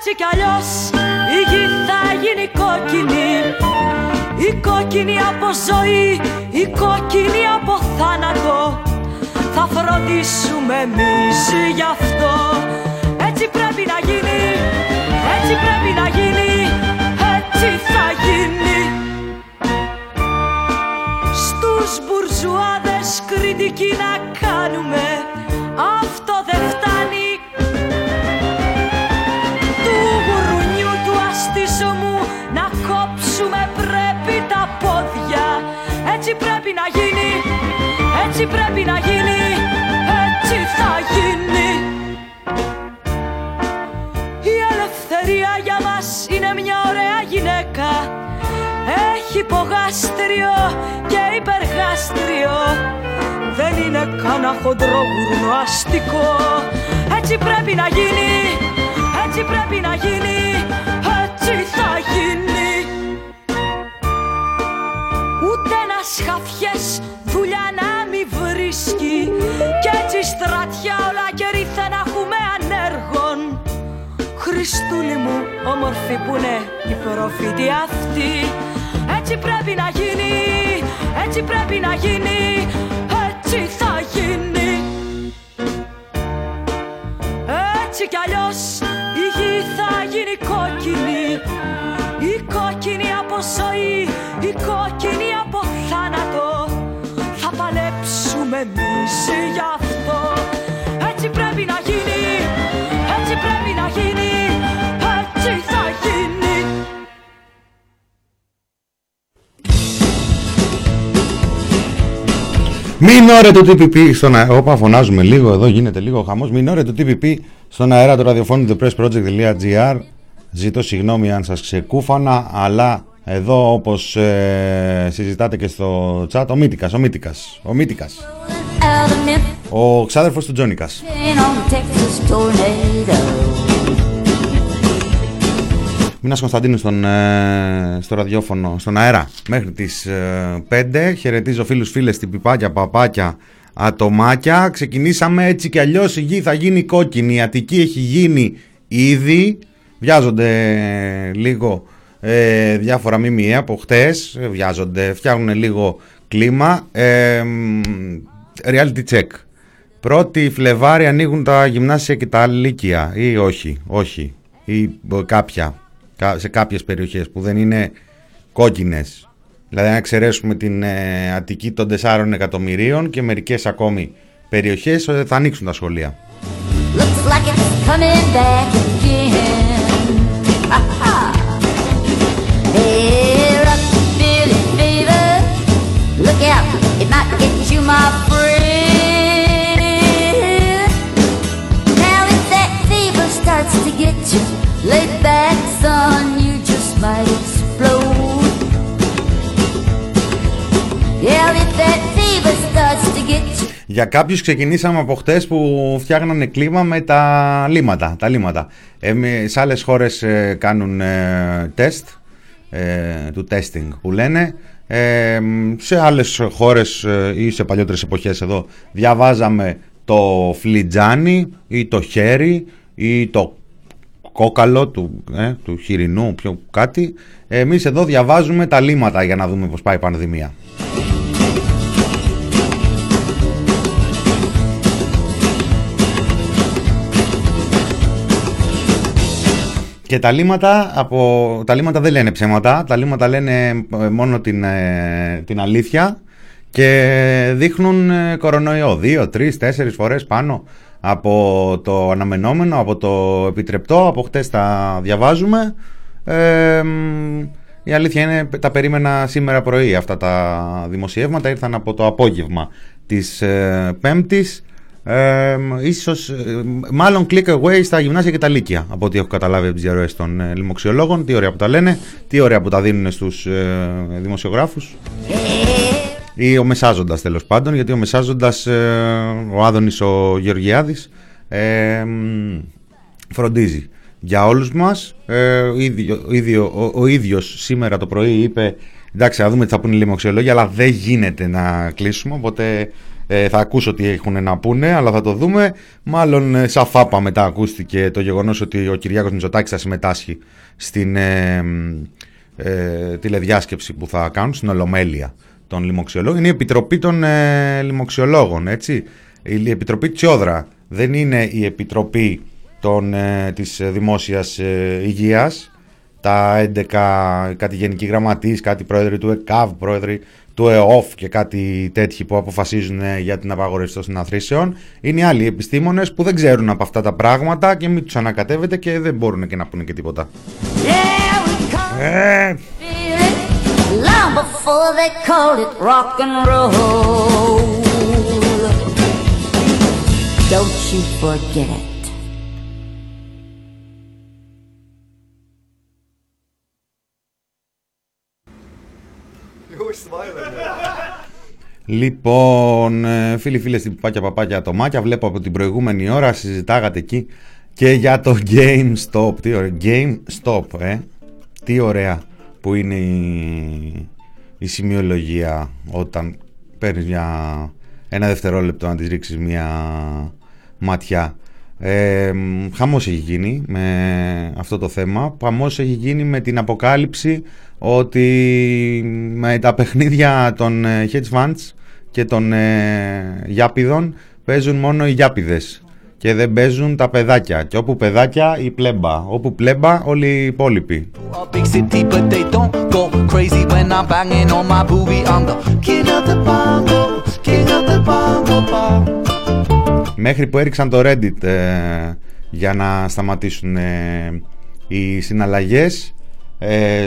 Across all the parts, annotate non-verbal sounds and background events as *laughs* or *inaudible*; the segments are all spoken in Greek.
Έτσι κι αλλιώς η γη θα γίνει κόκκινη. Η κόκκινη από ζωή, η κόκκινη από θάνατο. Θα φροντίσουμε εμείς γι' αυτό. Έτσι πρέπει να γίνει, έτσι πρέπει να γίνει Έτσι θα γίνει. Στους μπουρζουάδες κριτική να κάνουμε. Αυτό δεν φτάνει Έτσι πρέπει να γίνει, έτσι πρέπει να γίνει, έτσι θα γίνει. Η ελευθερία για μας είναι μια ωραία γυναίκα. Έχει υπογάστριο και υπεργάστριο. Δεν είναι κανένα χοντρό αστικό. Έτσι πρέπει να γίνει, έτσι πρέπει να γίνει, έτσι θα χαφιές δουλειά να μη βρίσκει. Κι έτσι στρατιά όλα και ρίθε να έχουμε ανέργων. Χριστούλη μου όμορφη που είναι η προφήτη αυτή. Έτσι πρέπει να γίνει, έτσι πρέπει να γίνει Έτσι θα γίνει. Έτσι κι αλλιώς Μην ώρε το TPP στον αέρα. Όπα, φωνάζουμε λίγο εδώ, γίνεται λίγο χαμός. Μην ώρε το TPP στον αέρα του ραδιοφώνου thepressproject.gr. Ζητώ συγγνώμη αν σας ξεκούφανα, αλλά εδώ όπως ε, συζητάτε και στο chat, ο Μίτικας, ο Μίτικας, ο Μίτικας. Ο ξάδερφος του Τζόνικας. Μινάς Κωνσταντίνου στον, ε, στο ραδιόφωνο, στον αέρα, μέχρι τις ε, 5. Χαιρετίζω φίλους, φίλες, πιπάκια, παπάκια, ατομάκια. Ξεκινήσαμε έτσι κι αλλιώς η γη θα γίνει κόκκινη. Η Αττική έχει γίνει ήδη. Βιάζονται λίγο ε, διάφορα μιμιέ από χτες, ε, βιάζονται, φτιάχνουν λίγο κλίμα. Ε, reality check. Πρώτη Φλεβάρι ανοίγουν τα γυμνάσια και τα λύκεια ή όχι, όχι. Ή κάποια, σε κάποιες περιοχές που δεν είναι κόκκινες. Δηλαδή να εξαιρέσουμε την ε, Αττική των 4 εκατομμυρίων και μερικές ακόμη περιοχές ε, θα ανοίξουν τα σχολεία. *laughs* Για κάποιους ξεκινήσαμε από χτες που φτιάχνανε κλίμα με τα λίματα. Τα λίματα. Ε, σε άλλες χώρες ε, κάνουν ε, τεστ, ε, του testing που λένε. Ε, σε άλλες χώρες ή σε παλιότερες εποχές εδώ διαβάζαμε το φλιτζάνι ή το χέρι ή το κόκαλο του, ε, του χοιρινού, πιο κάτι. Εμείς εδώ διαβάζουμε τα λίματα για να δούμε πώς πάει η πανδημία. Και τα λίματα, από, τα λίματα δεν λένε ψέματα, τα λίματα λένε ε, μόνο την, ε, την αλήθεια και δείχνουν ε, κορονοϊό δύο, τρεις, τέσσερις φορές πάνω από το αναμενόμενο, από το επιτρεπτό, από χτες τα διαβάζουμε. η αλήθεια είναι, τα περίμενα σήμερα πρωί αυτά τα δημοσιεύματα, ήρθαν από το απόγευμα της Πέμπτης. Ε, ίσως, μάλλον click away στα γυμνάσια και τα λύκεια από ό,τι έχω καταλάβει από τις διαρροές των ε, λοιμοξιολόγων. Τι ωραία που τα λένε, τι ωραία που τα δίνουν στους ε, δημοσιογράφους ή ο Μεσάζοντας τέλος πάντων γιατί ο Μεσάζοντας, ε, ο Άδωνης ο Γεωργιάδης ε, φροντίζει για όλους μας ε, ο, ίδιο, ο, ίδιο, ο, ο ίδιος σήμερα το πρωί είπε εντάξει θα δούμε τι θα πούνε οι λοιμοξιολόγοι αλλά δεν γίνεται να κλείσουμε οπότε Ε, θα ακούσω τι έχουν να πούνε, αλλά θα το δούμε. Μάλλον ε, σαν φάπα μετά ακούστηκε το γεγονός ότι ο Κυριάκος Μητσοτάκης θα συμμετάσχει στην ε, ε, τηλεδιάσκεψη που θα κάνουν, στην Ολομέλεια των λοιμοξιολόγων. Είναι η Επιτροπή των ε, Λοιμοξιολόγων, έτσι. Η Επιτροπή Τσιόδρα δεν είναι η Επιτροπή των, ε, της Δημόσιας ε, Υγείας. Τα 11, κάτι γενικοί γραμματείς, κάτι πρόεδροι του ΕΚΑΒ, πρόεδροι του ΕΟΦ και κάτι τέτοιοι που αποφασίζουν ε, για την απαγόρευση των συναθρήσεων. Είναι οι άλλοι επιστήμονες που δεν ξέρουν από αυτά τα πράγματα και μην τους ανακατεύετε και δεν μπορούν και να πούνε και τίποτα. Ε, long before they called it rock and roll. Don't you forget it. Λοιπόν, ε, φίλοι φίλοι στην παπάκια παπάκια ατομάκια, βλέπω από την προηγούμενη ώρα συζητάγατε εκεί και για το *laughs* Game Stop. Τι ωραία, Game Stop, ε. Τι ωραία που είναι η, η σημειολογία όταν παίρνεις μια, ένα δευτερόλεπτο να της ρίξεις μια ματιά. Ε, χαμός έχει γίνει με αυτό το θέμα. Χαμός έχει γίνει με την αποκάλυψη ότι με τα παιχνίδια των ε, hedge funds και των ε, γιάπηδων παίζουν μόνο οι γιάπηδες και δεν παίζουν τα παιδάκια. Και όπου παιδάκια, η πλέμπα. Όπου πλέμπα, όλοι οι υπόλοιποι. Μέχρι που έριξαν το Reddit ε, για να σταματήσουν ε, οι συναλλαγές ε,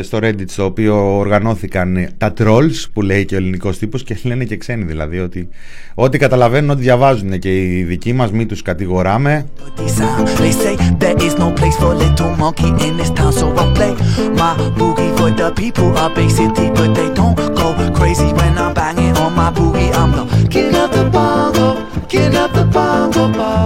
στο Reddit στο οποίο οργανώθηκαν τα trolls που λέει και ο ελληνικός τύπος και λένε και ξένοι δηλαδή ότι ό,τι καταλαβαίνουν ότι διαβάζουν. Και οι δικοί μας μην τους κατηγοράμε. Hit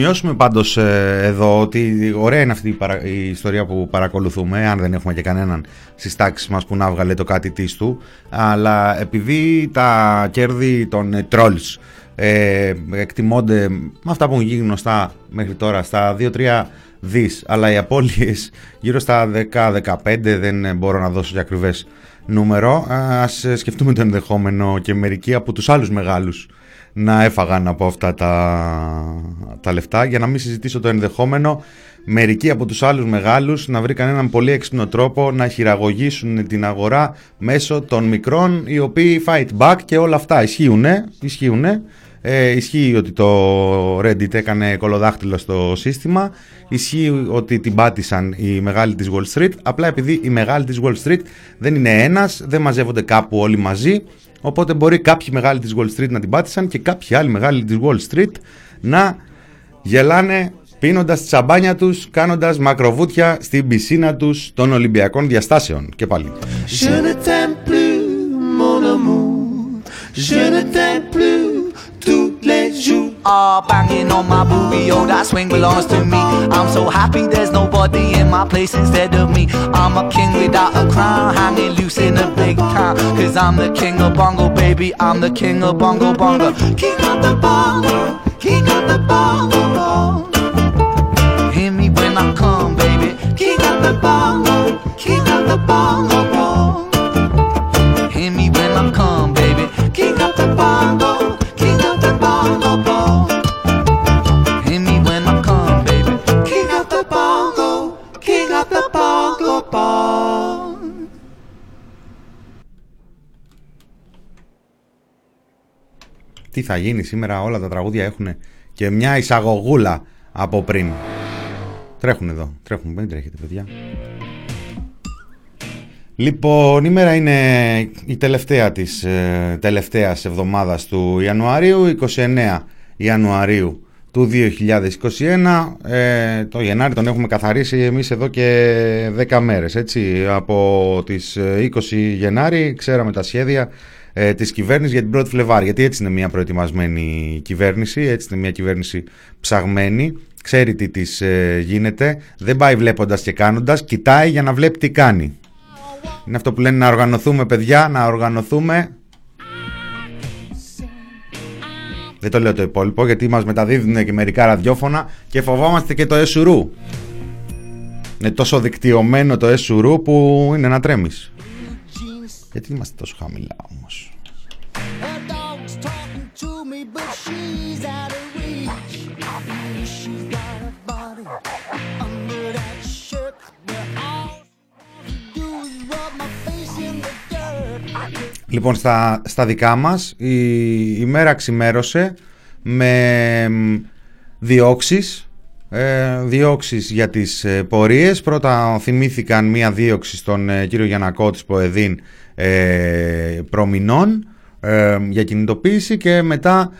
σημειώσουμε πάντως ε, εδώ ότι ωραία είναι αυτή η, παρα... η, ιστορία που παρακολουθούμε αν δεν έχουμε και κανέναν στις τάξεις μας που να βγάλε το κάτι της του. Αλλά επειδή τα κέρδη των ε, trolls ε, εκτιμώνται με αυτά που έχουν γίνει γνωστά μέχρι τώρα στα 2-3 δις αλλά οι απώλειες γύρω στα 10-15 δεν μπορώ να δώσω για ακριβές νούμερο. Ας σκεφτούμε το ενδεχόμενο και μερικοί από τους άλλους μεγάλους να έφαγαν από αυτά τα, τα λεφτά για να μην συζητήσω το ενδεχόμενο μερικοί από τους άλλους μεγάλους να βρήκαν έναν πολύ έξυπνο τρόπο να χειραγωγήσουν την αγορά μέσω των μικρών οι οποίοι fight back και όλα αυτά. Ισχύουν, ισχύουν. Ε, ισχύει ότι το Reddit έκανε κολοδάχτυλο στο σύστημα. Ισχύει ότι την πάτησαν οι μεγάλοι της Wall Street. Απλά επειδή οι μεγάλοι της Wall Street δεν είναι ένας Δεν μαζεύονται κάπου όλοι μαζί Οπότε μπορεί κάποιοι μεγάλοι της Wall Street να την πάτησαν και κάποιοι άλλοι μεγάλοι της Wall Street να γελάνε πίνοντας τη σαμπάνια τους, κάνοντας μακροβούτια στην πισίνα τους των Ολυμπιακών διαστάσεων. Και πάλι. Are banging on my booty, oh that swing belongs to me. I'm so happy there's nobody in my place instead of me. I'm a king without a crown, hanging loose in a big town. Cause I'm the king of bongo, baby, I'm the king of bongo bongo. King of the bongo, king of the bongo bongo. Hear me when I come, baby. King of the bongo, king of the bongo Τι θα γίνει σήμερα, όλα τα τραγούδια έχουν και μια εισαγωγούλα από πριν. Τρέχουν εδώ, τρέχουν, μην τρέχετε παιδιά. Λοιπόν, η μέρα είναι η τελευταία της ε, τελευταίας εβδομάδας του Ιανουαρίου, 29 Ιανουαρίου του 2021. Ε, το Γενάρη τον έχουμε καθαρίσει εμείς εδώ και 10 μέρες. Έτσι. Από τις 20 Γενάρη ξέραμε τα σχέδια ε, της κυβέρνησης για την 1η Φλεβάρη. Γιατί έτσι είναι μια προετοιμασμένη κυβέρνηση, έτσι είναι μια κυβέρνηση ψαγμένη. Ξέρει τι της ε, γίνεται, δεν πάει βλέποντας και κάνοντας, κοιτάει για να βλέπει τι κάνει. Είναι αυτό που λένε να οργανωθούμε παιδιά, να οργανωθούμε Δεν το λέω το υπόλοιπο γιατί μας μεταδίδουν και μερικά ραδιόφωνα και φοβόμαστε και το εσουρού. Είναι τόσο δικτυωμένο το εσουρού που είναι να τρέμεις. Γιατί είμαστε τόσο χαμηλά όμως. Λοιπόν, στα, στα δικά μας η, μέρα ξημέρωσε με διώξεις, ε, διώξεις για τις ε, πορείες. Πρώτα θυμήθηκαν μία δίωξη στον ε, κύριο Γιανακό της Ποεδίν ε, προμηνών ε, για κινητοποίηση και μετά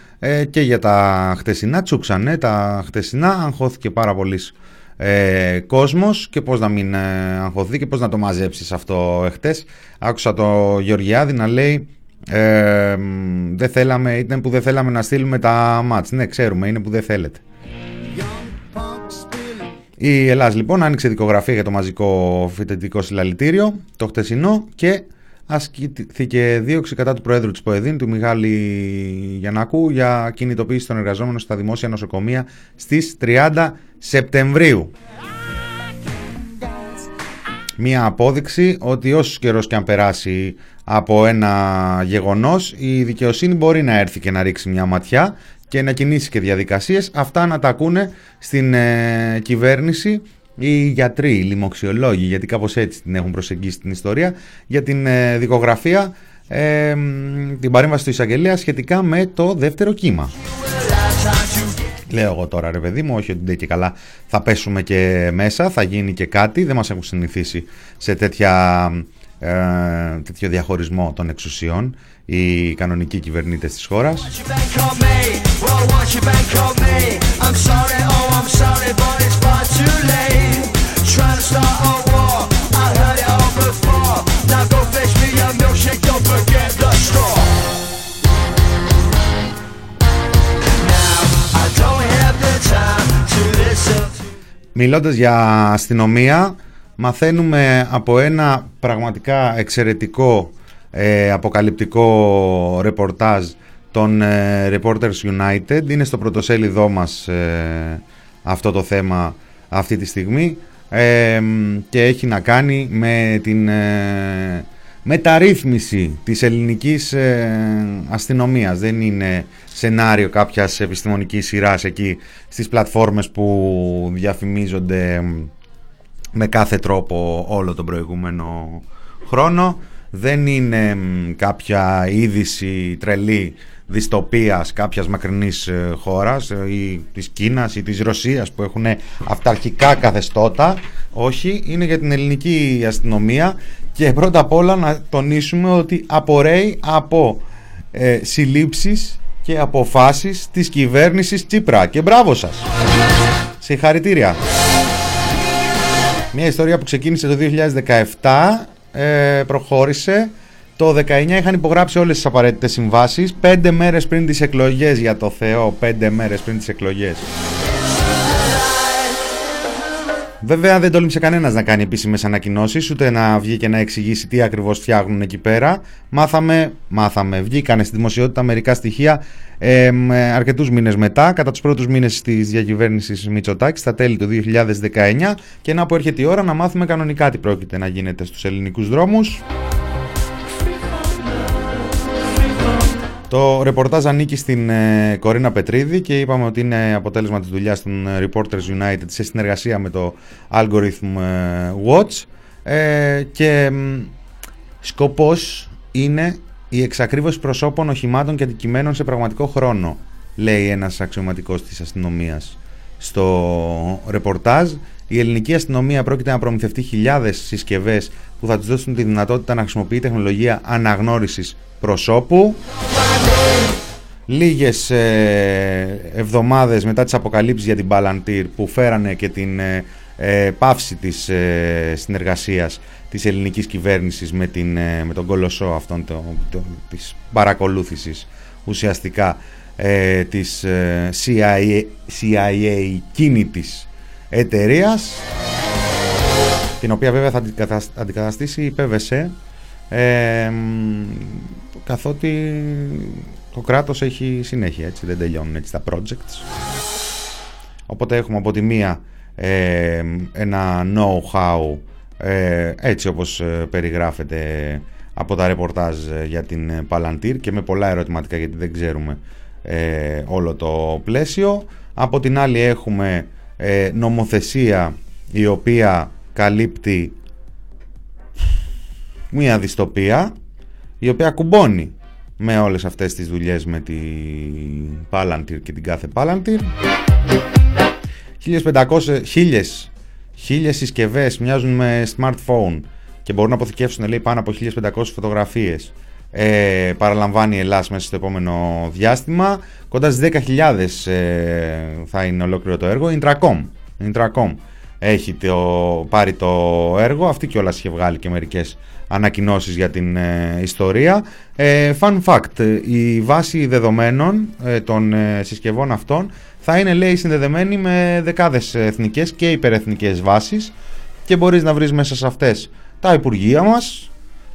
και για τα χτεσινά τσούξανε. Τα χτεσινά αγχώθηκε πάρα πολύ ε, κόσμος και πώς να μην ε, αγχωθεί και πώς να το μαζέψεις αυτό εχθές. Άκουσα το Γεωργιάδη να λέει ε, δεν θέλαμε, ήταν που δεν θέλαμε να στείλουμε τα μάτς. Ναι, ξέρουμε, είναι που δεν θέλετε. Η Ελλάς λοιπόν άνοιξε δικογραφία για το μαζικό φοιτητικό συλλαλητήριο το χτεσινό και ασκήθηκε δίωξη κατά του Προέδρου της ΠΟΕΔΗΝ, του Μιχάλη Γιαννακού, για κινητοποίηση των εργαζόμενων στα δημόσια νοσοκομεία στις 30 Σεπτεμβρίου. Μία απόδειξη ότι όσος καιρός και αν περάσει από ένα γεγονός, η δικαιοσύνη μπορεί να έρθει και να ρίξει μια ματιά και να κινήσει και διαδικασίες. Αυτά να τα ακούνε στην ε, κυβέρνηση οι γιατροί, οι λοιμοξιολόγοι, γιατί κάπως έτσι την έχουν προσεγγίσει την ιστορία, για την ε, δικογραφία, ε, την παρέμβαση του εισαγγελέα σχετικά με το δεύτερο κύμα. Λέω εγώ τώρα ρε παιδί μου, όχι ότι δεν και καλά. Θα πέσουμε και μέσα, θα γίνει και κάτι, δεν μας έχουν συνηθίσει σε τέτοια, ε, τέτοιο διαχωρισμό των εξουσιών οι κανονικοί κυβερνήτες της χώρας. Μιλώντας για αστυνομία, μαθαίνουμε από ένα πραγματικά εξαιρετικό ε, αποκαλυπτικό ρεπορτάζ των ε, Reporters United. Είναι στο πρωτοσέλιδό μας ε, αυτό το θέμα αυτή τη στιγμή και έχει να κάνει με την μεταρρύθμιση της ελληνικής αστυνομίας. Δεν είναι σενάριο κάποιας επιστημονικής σειράς εκεί στις πλατφόρμες που διαφημίζονται με κάθε τρόπο όλο τον προηγούμενο χρόνο δεν είναι κάποια είδηση τρελή δυστοπίας κάποιας μακρινής ε, χώρας ε, ή της Κίνας ή της Ρωσίας που έχουν αυταρχικά καθεστώτα. Όχι, είναι για την ελληνική αστυνομία και πρώτα απ' όλα να τονίσουμε ότι απορρέει από ε, συλλήψεις και αποφάσεις της κυβέρνησης Τσίπρα. Και μπράβο σας. Συγχαρητήρια. Μια ιστορία που ξεκίνησε το 2017 ε, προχώρησε. Το 19 είχαν υπογράψει όλες τις απαραίτητες συμβάσεις. Πέντε μέρες πριν τις εκλογές για το Θεό. Πέντε μέρες πριν τις εκλογές. Βέβαια δεν τόλμησε κανένας να κάνει επίσημες ανακοινώσεις, ούτε να βγει και να εξηγήσει τι ακριβώς φτιάχνουν εκεί πέρα. Μάθαμε, μάθαμε. Βγήκανε στη δημοσιότητα μερικά στοιχεία ε, αρκετούς μήνες μετά, κατά τους πρώτους μήνες της διακυβέρνησης Μητσοτάκης, στα τέλη του 2019. Και να που έρχεται η ώρα να μάθουμε κανονικά τι πρόκειται να γίνεται στους ελληνικούς δρόμους. Το ρεπορτάζ ανήκει στην ε, Κορίνα Πετρίδη και είπαμε ότι είναι αποτέλεσμα της δουλειάς των ε, Reporters United σε συνεργασία με το Algorithm ε, Watch. Και σκοπός είναι η εξακρίβωση προσώπων, οχημάτων και αντικειμένων σε πραγματικό χρόνο λέει ένας αξιωματικός της αστυνομίας στο ρεπορτάζ η ελληνική αστυνομία πρόκειται να προμηθευτεί χιλιάδες συσκευές που θα τους δώσουν τη δυνατότητα να χρησιμοποιεί τεχνολογία αναγνώρισης προσώπου. λίγες ε, εβδομάδες μετά τις αποκαλύψεις για την Palantir που φέρανε και την ε, ε, πάυση της ε, συνεργασίας της ελληνικής κυβέρνησης με, την, ε, με τον κολοσσό αυτόν το, το, της παρακολούθησης ουσιαστικά ε, της CIA, CIA κίνητης εταιρείας την οποία βέβαια θα αντικαταστήσει η PVC ε, καθότι το κράτος έχει συνέχεια έτσι δεν τελειώνουν έτσι τα projects οπότε έχουμε από τη μία ε, ένα know-how ε, έτσι όπως ε, περιγράφεται από τα ρεπορτάζ για την Palantir και με πολλά ερωτηματικά γιατί δεν ξέρουμε όλο το πλαίσιο. Από την άλλη έχουμε νομοθεσία η οποία καλύπτει μία δυστοπία η οποία κουμπώνει με όλες αυτές τις δουλειές με την Palantir και την κάθε Palantir. 1500, χίλιες, χίλιες συσκευές μοιάζουν με smartphone και μπορούν να αποθηκεύσουν λέει, πάνω από 1500 φωτογραφίες ε, παραλαμβάνει η Ελλάς μέσα στο επόμενο διάστημα. Κοντά στις 10.000 ε, θα είναι ολόκληρο το έργο. Intracom, Intracom έχει το, πάρει το έργο. Αυτή και όλα είχε βγάλει και μερικές ανακοινώσεις για την ε, ιστορία. Ε, Fun fact, η βάση δεδομένων ε, των συσκευών αυτών θα είναι λέει συνδεδεμένη με δεκάδες εθνικές και υπερεθνικές βάσεις και μπορείς να βρεις μέσα σε αυτές τα Υπουργεία μας,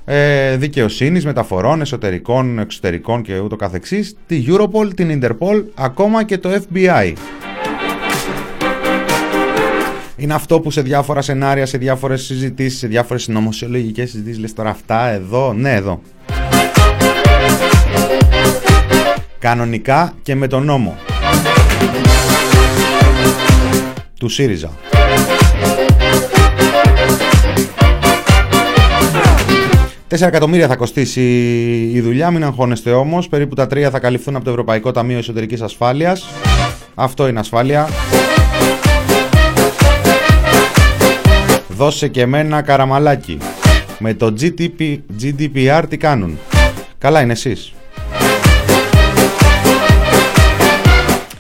ε, δικαιοσύνης, μεταφορών, εσωτερικών, εξωτερικών και ούτω καθεξής, τη Europol, την Interpol, ακόμα και το FBI. Είναι αυτό που σε διάφορα σενάρια, σε διάφορες συζητήσεις, σε διάφορες νομοσιολογικές συζητήσεις λες τώρα αυτά εδώ, ναι εδώ. Κανονικά και με τον νόμο του ΣΥΡΙΖΑ. 4 εκατομμύρια θα κοστίσει η δουλειά, μην αγχώνεστε όμως. Περίπου τα 3 θα καλυφθούν από το Ευρωπαϊκό Ταμείο Εσωτερικής Ασφάλειας. Αυτό είναι ασφάλεια. Δώσε και εμένα καραμαλάκι. Με το GDP, GDPR τι κάνουν; Καλά είναι εσείς.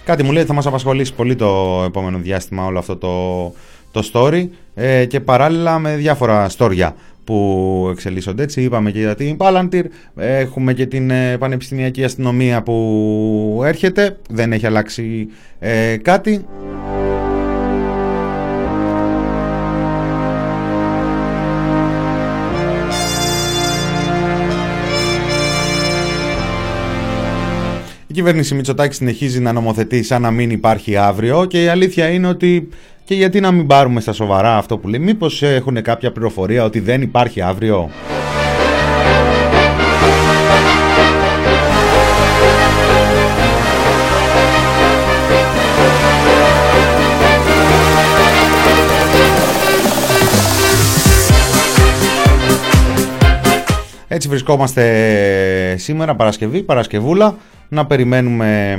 Κάτι μου λέει ότι θα μας απασχολήσει πολύ το επόμενο διάστημα όλο αυτό το, το story ε, και παράλληλα με διάφορα στόρια που εξελίσσονται έτσι. Είπαμε και για την Palantir, έχουμε και την ε, Πανεπιστημιακή Αστυνομία που έρχεται, δεν έχει αλλάξει ε, κάτι. κυβέρνηση Μητσοτάκη συνεχίζει να νομοθετεί σαν να μην υπάρχει αύριο και η αλήθεια είναι ότι και γιατί να μην πάρουμε στα σοβαρά αυτό που λέει, μήπως έχουν κάποια πληροφορία ότι δεν υπάρχει αύριο; Έτσι βρισκόμαστε σήμερα Παρασκευή, Παρασκευούλα να περιμένουμε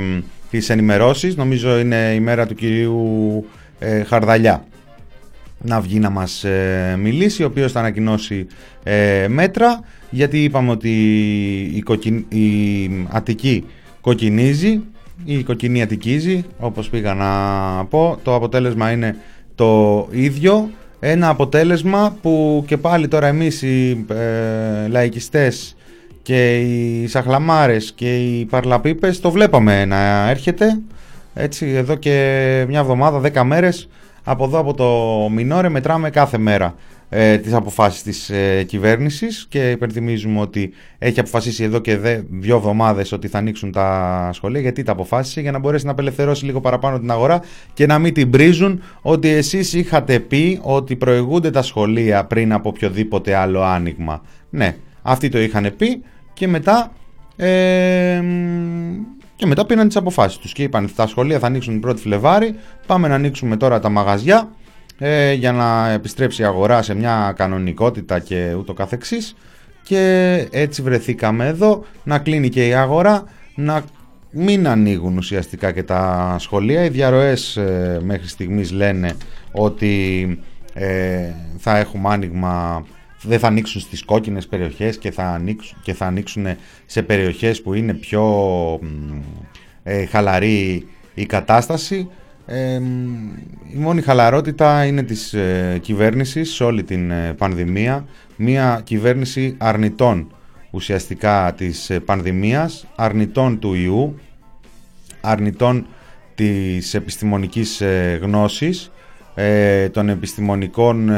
τις ενημερώσεις. Νομίζω είναι η μέρα του κυρίου ε, Χαρδαλιά να βγει να μας ε, μιλήσει, ο οποίος θα ανακοινώσει ε, μέτρα, γιατί είπαμε ότι η, η Αττική κοκκινίζει, η κοκκινή Αττικίζει, όπως πήγα να πω. Το αποτέλεσμα είναι το ίδιο. Ένα αποτέλεσμα που και πάλι τώρα εμείς οι ε, λαϊκιστές και οι σαχλαμάρες και οι παρλαπίπες το βλέπαμε να έρχεται έτσι εδώ και μια εβδομάδα, δέκα μέρες από εδώ από το Μινόρε μετράμε κάθε μέρα ε, τις αποφάσεις της ε, κυβέρνησης και υπενθυμίζουμε ότι έχει αποφασίσει εδώ και δε, δύο εβδομάδες ότι θα ανοίξουν τα σχολεία γιατί τα αποφάσισε για να μπορέσει να απελευθερώσει λίγο παραπάνω την αγορά και να μην την πρίζουν ότι εσείς είχατε πει ότι προηγούνται τα σχολεία πριν από οποιοδήποτε άλλο άνοιγμα. Ναι, αυτοί το είχαν πει και μετά ε, και μετά πήραν τις αποφάσεις τους και είπαν τα σχολεία θα ανοίξουν την 1η Φλεβάρη πάμε να ανοίξουμε τώρα τα μαγαζιά ε, για να επιστρέψει η αγορά σε μια κανονικότητα και ούτω καθεξής και έτσι βρεθήκαμε εδώ να κλείνει και η αγορά να μην ανοίγουν ουσιαστικά και τα σχολεία. Οι διαρροές ε, μέχρι στιγμής λένε ότι ε, θα έχουμε άνοιγμα δεν θα ανοίξουν στις κόκκινες περιοχές και θα ανοίξουν, και θα ανοίξουν σε περιοχές που είναι πιο ε, χαλαρή η κατάσταση. Ε, η μόνη χαλαρότητα είναι της ε, κυβέρνησης σε όλη την ε, πανδημία. Μια κυβέρνηση αρνητών ουσιαστικά της ε, πανδημίας, αρνητών του ιού, αρνητών της επιστημονικής γνώσης, των επιστημονικών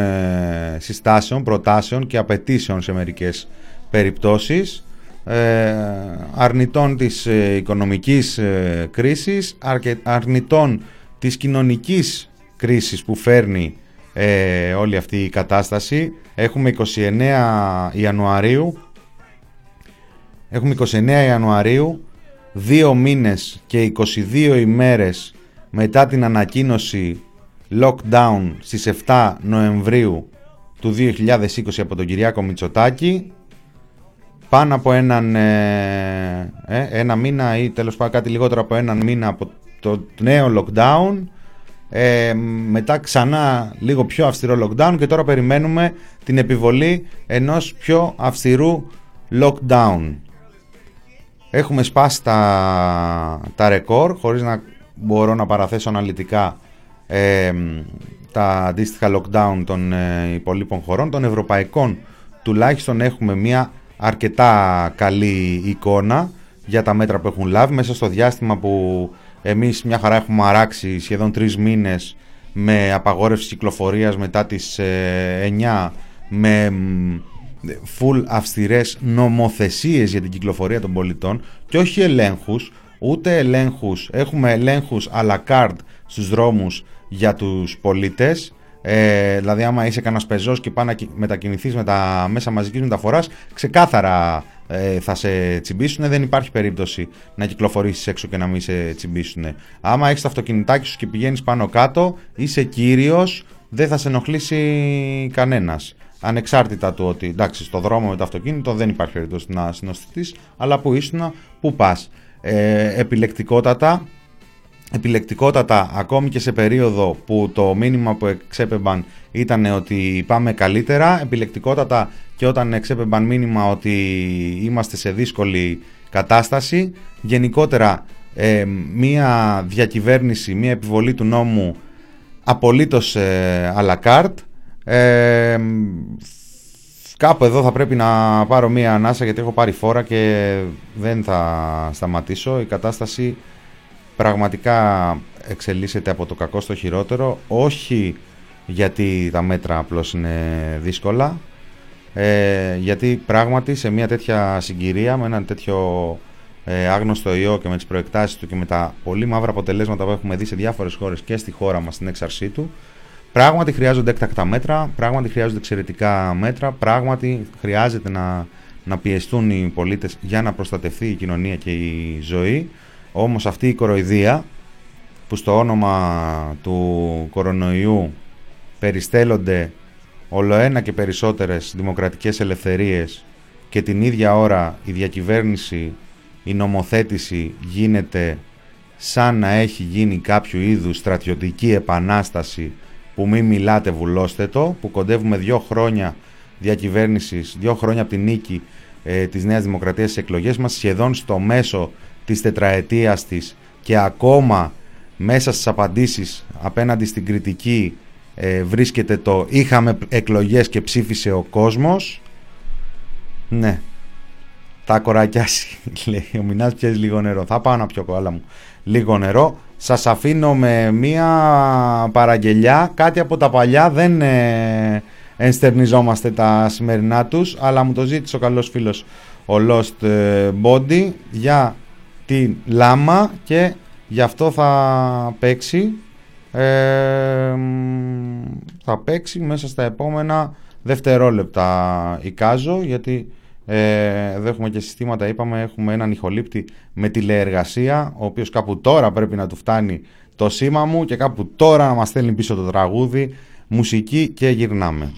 συστάσεων, προτάσεων και απαιτήσεων σε μερικές περιπτώσεις ε, αρνητών της ε, οικονομικής ε, κρίσης, αρνητών της κοινωνικής κρίσης που φέρνει όλη αυτή η κατάσταση. Έχουμε 29 Ιανουαρίου, έχουμε 29 Ιανουαρίου, δύο μήνες και 22 ημέρες μετά την ανακοίνωση lockdown στις 7 Νοεμβρίου του 2020 από τον Κυριάκο Μητσοτάκη πάνω από έναν ε, ε, ένα μήνα ή τέλος πάντων κάτι λιγότερο από έναν μήνα από το νέο lockdown ε, μετά ξανά λίγο πιο αυστηρό lockdown και τώρα περιμένουμε την επιβολή ενός πιο αυστηρού lockdown. Έχουμε σπάσει τα, τα ρεκόρ χωρίς να μπορώ να παραθέσω αναλυτικά ε, τα αντίστοιχα lockdown των ε, υπολείπων χωρών, των ευρωπαϊκών τουλάχιστον έχουμε μια αρκετά καλή εικόνα για τα μέτρα που έχουν λάβει. Μέσα στο διάστημα που εμείς μια χαρά έχουμε αράξει σχεδόν τρεις μήνες με απαγόρευση κυκλοφορίας μετά τις 9 ε, με full αυστηρές νομοθεσίες για την κυκλοφορία των πολιτών και όχι ελέγχους, ούτε ελέγχους, έχουμε ελέγχους à la carte στους δρόμους για τους πολίτες ε, δηλαδή, άμα είσαι κανένας πεζός και πάει να μετακινηθείς με τα μέσα μαζικής μεταφοράς, ξεκάθαρα ε, θα σε τσιμπήσουν. Δεν υπάρχει περίπτωση να κυκλοφορήσεις έξω και να μην σε τσιμπήσουν. Άμα έχεις το αυτοκινητάκι σου και πηγαίνεις πάνω κάτω, είσαι κύριος, δεν θα σε ενοχλήσει κανένας. Ανεξάρτητα του ότι εντάξει, στο δρόμο με το αυτοκίνητο δεν υπάρχει περίπτωση να συνοστηθεί, αλλά που ήσουν, που πας. Ε, επιλεκτικότατα επιλεκτικότατα ακόμη και σε περίοδο που το μήνυμα που εξέπεμπαν ήταν ότι πάμε καλύτερα, επιλεκτικότατα και όταν εξέπεμπαν μήνυμα ότι είμαστε σε δύσκολη κατάσταση. Γενικότερα ε, μία διακυβέρνηση, μία επιβολή του νόμου απολύτως ε, à la carte. Ε, κάπου εδώ θα πρέπει να πάρω μία ανάσα γιατί έχω πάρει φόρα και δεν θα σταματήσω. Η κατάσταση πραγματικά εξελίσσεται από το κακό στο χειρότερο, όχι γιατί τα μέτρα απλώς είναι δύσκολα, ε, γιατί πράγματι σε μια τέτοια συγκυρία, με έναν τέτοιο ε, άγνωστο ιό και με τις προεκτάσεις του και με τα πολύ μαύρα αποτελέσματα που έχουμε δει σε διάφορες χώρες και στη χώρα μας στην έξαρσή του, πράγματι χρειάζονται έκτακτα μέτρα, πράγματι χρειάζονται εξαιρετικά μέτρα, πράγματι χρειάζεται να, να πιεστούν οι πολίτες για να προστατευτεί η κοινωνία και η ζωή. Όμως αυτή η κοροϊδία που στο όνομα του κορονοϊού περιστέλλονται ολοένα και περισσότερες δημοκρατικές ελευθερίες και την ίδια ώρα η διακυβέρνηση, η νομοθέτηση γίνεται σαν να έχει γίνει κάποιο είδους στρατιωτική επανάσταση που μη μιλάτε βουλώστε το, που κοντεύουμε δύο χρόνια διακυβέρνησης, δύο χρόνια από την νίκη ε, της Νέας Δημοκρατίας στις εκλογές μας, σχεδόν στο μέσο της τετραετίας της και ακόμα μέσα στις απαντήσεις απέναντι στην κριτική ε, βρίσκεται το είχαμε εκλογές και ψήφισε ο κόσμος ναι. Τα κορακιάσει *laughs* λέει ο Μινάς πιέζει λίγο νερό θα πάω να πιω κόλλα μου. Λίγο νερό. Σας αφήνω με μία παραγγελιά. Κάτι από τα παλιά δεν ε, ενστερνιζόμαστε τα σημερινά τους αλλά μου το ζήτησε ο καλός φίλος ο Lost ε, Body. Για την Λάμα και γι' αυτό θα παίξει. Ε, θα παίξει μέσα στα επόμενα δευτερόλεπτα εικάζω γιατί ε, εδώ έχουμε και συστήματα είπαμε έχουμε έναν ηχολήπτη με τηλεεργασία ο οποίος κάπου τώρα πρέπει να του φτάνει το σήμα μου και κάπου τώρα να μας στέλνει πίσω το τραγούδι. Μουσική και γυρνάμε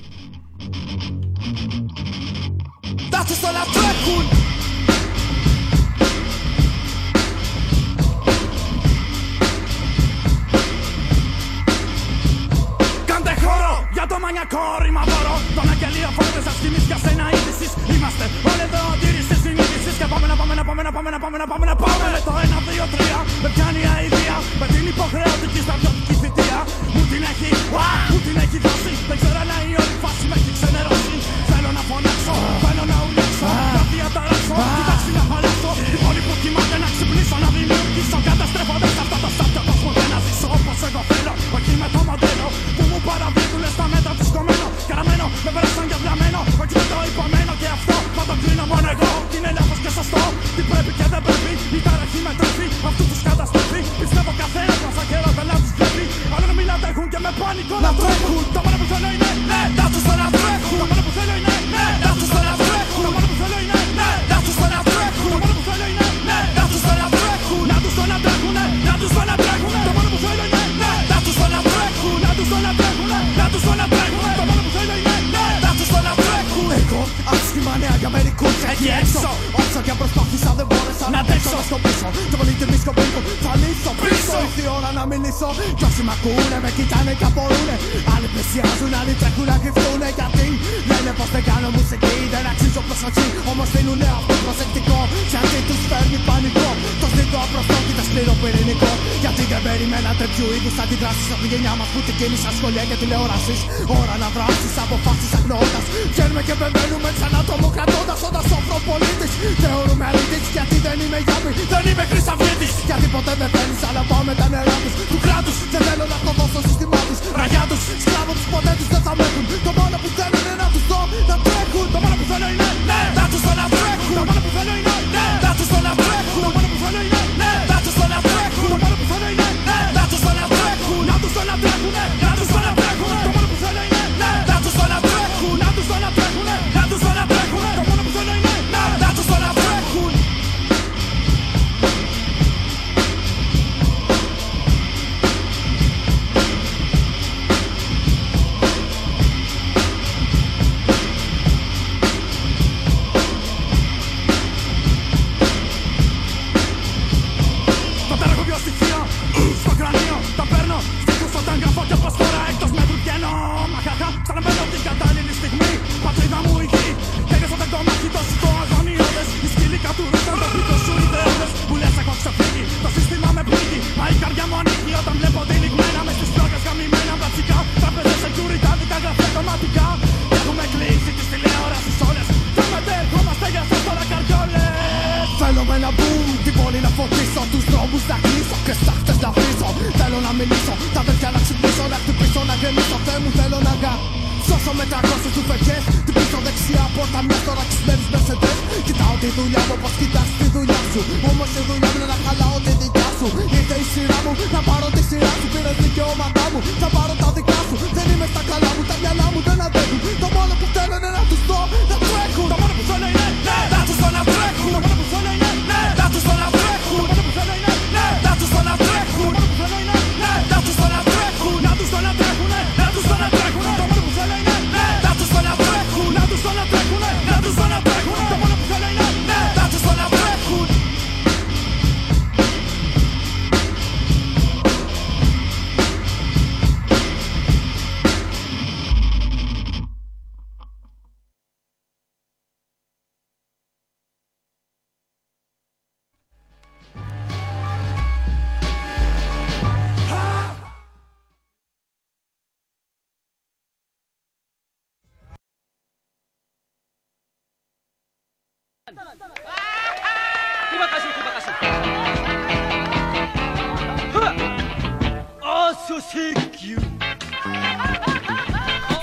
άτομα μια κόρημα μπορώ. Τον αγγελίο φόρτε σας τιμής για σένα είδησης. Είμαστε όλοι εδώ αντίρρησης συνείδησης. Και πάμε να πάμε να πάμε να πάμε να πάμε να πάμε να πάμε Με το 1, 2, 3 με πιάνει αηδία. Με την υποχρεωτική στρατιωτική θητεία. Μου την έχει, μου την έχει δώσει. Me perstan que aflameno, el chico y pomeno,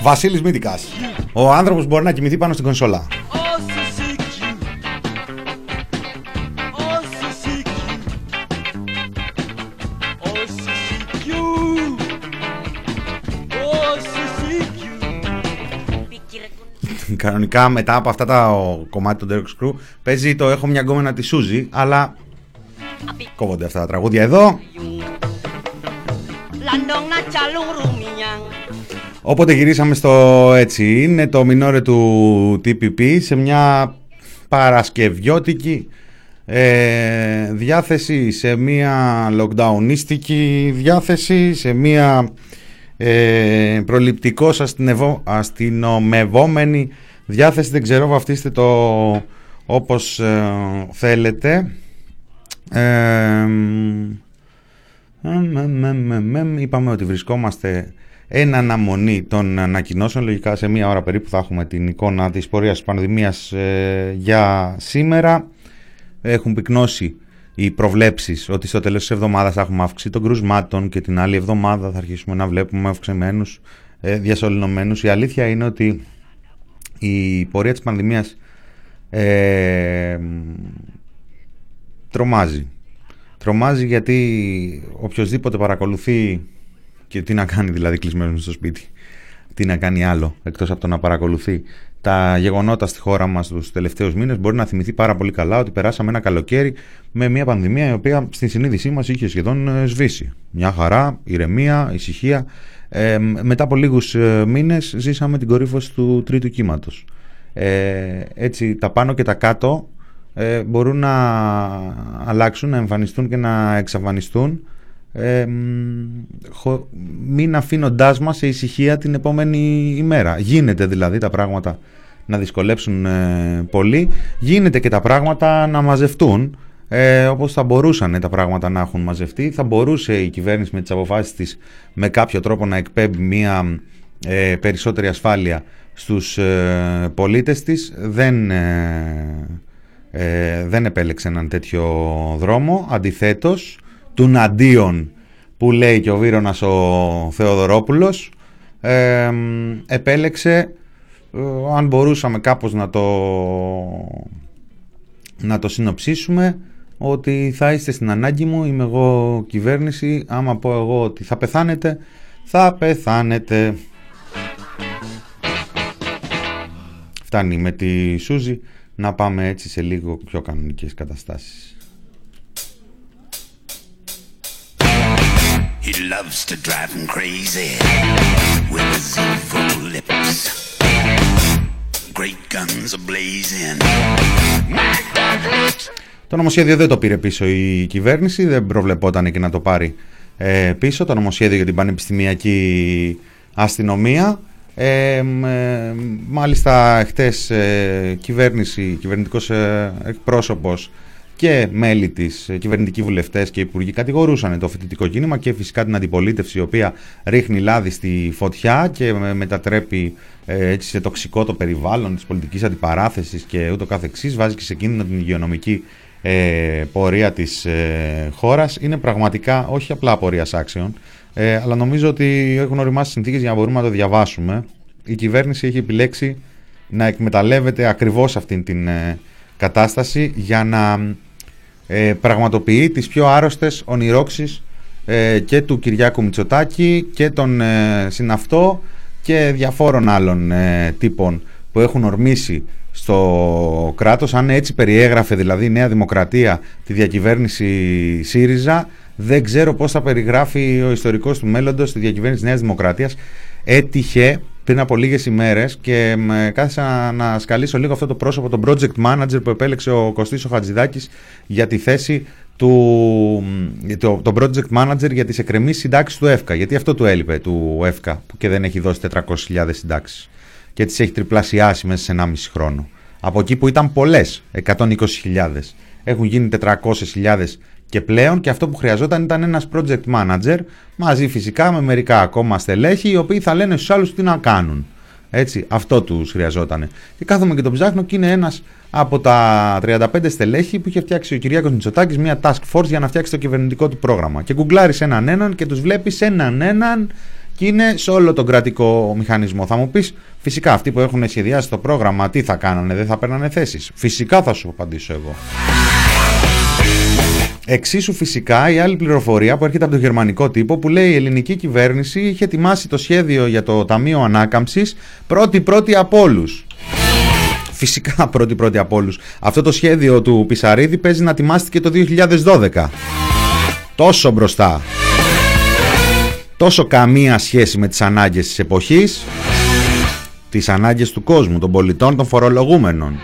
Βασίλης Μύτικας. Ο άνθρωπος μπορεί να κοιμηθεί πάνω στην κονσόλα. Κανονικά μετά από αυτά τα κομμάτια του Derek Screw παίζει το «Έχω μια γκόμενα» τη Σούζη, αλλά κόβονται αυτά τα τραγούδια εδώ. Οπότε γυρίσαμε στο έτσι. Είναι το μινόρε του TPP σε μια παρασκευιώτικη διάθεση, σε μια lockdownίστικη διάθεση, σε μια ε, προληπτικός αστυνευό, αστυνομευόμενη διάθεση. Δεν ξέρω, βαφτίστε το όπως θέλετε. Ε, Είπαμε ότι βρισκόμαστε εν αναμονή των ανακοινώσεων. Λογικά σε μία ώρα περίπου θα έχουμε την εικόνα της πορείας της πανδημίας ε, για σήμερα. Έχουν πυκνώσει οι προβλέψεις ότι στο τέλος της εβδομάδας θα έχουμε αύξηση των κρουσμάτων και την άλλη εβδομάδα θα αρχίσουμε να βλέπουμε αυξημένους ε, διασωληνωμένους. Η αλήθεια είναι ότι η πορεία της πανδημίας ε, τρομάζει. Τρομάζει γιατί οποιοδήποτε παρακολουθεί και τι να κάνει δηλαδή κλεισμένος στο σπίτι. Τι να κάνει άλλο εκτός από το να παρακολουθεί τα γεγονότα στη χώρα μας τους τελευταίους μήνες μπορεί να θυμηθεί πάρα πολύ καλά ότι περάσαμε ένα καλοκαίρι με μια πανδημία η οποία στην συνείδησή μας είχε σχεδόν ε, σβήσει. Μια χαρά, ηρεμία, ησυχία. Ε, μετά από λίγους ε, μήνες ζήσαμε την κορύφωση του τρίτου κύματος. Ε, έτσι τα πάνω και τα κάτω ε, μπορούν να αλλάξουν, να εμφανιστούν και να εξαφανιστούν ε, μην αφήνοντάς μας σε ησυχία την επόμενη ημέρα. Γίνεται δηλαδή τα πράγματα να δυσκολέψουν ε, πολύ, γίνεται και τα πράγματα να μαζευτούν ε, όπως θα μπορούσαν τα πράγματα να έχουν μαζευτεί. Θα μπορούσε η κυβέρνηση με τις αποφάσεις της με κάποιο τρόπο να εκπέμπει μια ε, περισσότερη ασφάλεια στους ε, πολίτες της. Δεν, ε, ε, δεν επέλεξε έναν τέτοιο δρόμο. Αντιθέτως, του αντίον που λέει και ο Βίρονας ο Θεοδωρόπουλος επέλεξε αν μπορούσαμε κάπως να το να το συνοψίσουμε ότι θα είστε στην ανάγκη μου, είμαι εγώ κυβέρνηση, άμα πω εγώ ότι θα πεθάνετε, θα πεθάνετε. Φτάνει με τη Σούζη να πάμε έτσι σε λίγο πιο κανονικές καταστάσεις. He loves to drive him crazy with his evil lips. Great guns are blazing. Το νομοσχέδιο δεν το πήρε πίσω η κυβέρνηση, δεν προβλεπόταν και να το πάρει ε, πίσω. Το νομοσχέδιο για την πανεπιστημιακή αστυνομία ε, μάλιστα χτες ε, κυβέρνηση, κυβερνητικός ε, εκπρόσωπος και μέλη της, ε, κυβερνητικοί βουλευτές και υπουργοί κατηγορούσαν το φοιτητικό κίνημα και φυσικά την αντιπολίτευση η οποία ρίχνει λάδι στη φωτιά και μετατρέπει ε, έτσι σε τοξικό το περιβάλλον της πολιτικής αντιπαράθεσης και ούτω καθεξής, βάζει και σε κίνδυνο την υγειονομική ε, πορεία της ε, χώρας. Είναι πραγματικά όχι απλά πορεία άξεων, ε, αλλά νομίζω ότι έχουν οριμάσει συνθήκες για να μπορούμε να το διαβάσουμε. Η κυβέρνηση έχει επιλέξει να εκμεταλλεύεται ακριβώς αυτήν την ε, κατάσταση για να ε, πραγματοποιεί τις πιο άρρωστες ονειρόξεις ε, και του Κυριάκου Μητσοτάκη και των ε, συναυτό και διαφόρων άλλων ε, τύπων που έχουν ορμήσει στο κράτος. Αν έτσι περιέγραφε δηλαδή η Νέα Δημοκρατία τη διακυβέρνηση ΣΥΡΙΖΑ δεν ξέρω πώς θα περιγράφει ο ιστορικός του μέλλοντος τη διακυβέρνηση της Νέας Δημοκρατίας. Έτυχε πριν από λίγες ημέρες και κάθισα να σκαλίσω λίγο αυτό το πρόσωπο, τον project manager που επέλεξε ο Κωστής ο Χατζηδάκης για τη θέση του το, το project manager για τις εκκρεμείς συντάξεις του ΕΦΚΑ. Γιατί αυτό του έλειπε του ΕΦΚΑ που και δεν έχει δώσει 400.000 συντάξεις και τις έχει τριπλασιάσει μέσα σε 1,5 χρόνο. Από εκεί που ήταν πολλές, 120.000, έχουν γίνει 400.000 και πλέον και αυτό που χρειαζόταν ήταν ένας project manager μαζί φυσικά με μερικά ακόμα στελέχη οι οποίοι θα λένε στους άλλους τι να κάνουν. Έτσι, αυτό τους χρειαζόταν. Και κάθομαι και τον ψάχνω και είναι ένας από τα 35 στελέχη που είχε φτιάξει ο Κυριάκος Μητσοτάκης μια task force για να φτιάξει το κυβερνητικό του πρόγραμμα. Και γκουγκλάρεις έναν έναν και τους βλέπεις έναν έναν και είναι σε όλο τον κρατικό μηχανισμό. Θα μου πεις, φυσικά αυτοί που έχουν σχεδιάσει το πρόγραμμα, τι θα κάνανε, δεν θα παίρνανε θέσεις. Φυσικά θα σου απαντήσω εγώ. Εξίσου φυσικά η άλλη πληροφορία που έρχεται από το γερμανικό τύπο που λέει η ελληνική κυβέρνηση είχε ετοιμάσει το σχέδιο για το Ταμείο Ανάκαμψης πρώτη-πρώτη από όλους. Φυσικά *laughs* πρώτη-πρώτη από όλους. Αυτό το σχέδιο του Πισαρίδη παίζει να ετοιμάστηκε το 2012. Τόσο μπροστά. Τόσο καμία σχέση με τις ανάγκες της εποχής, τις ανάγκες του κόσμου, των πολιτών, των φορολογούμενων.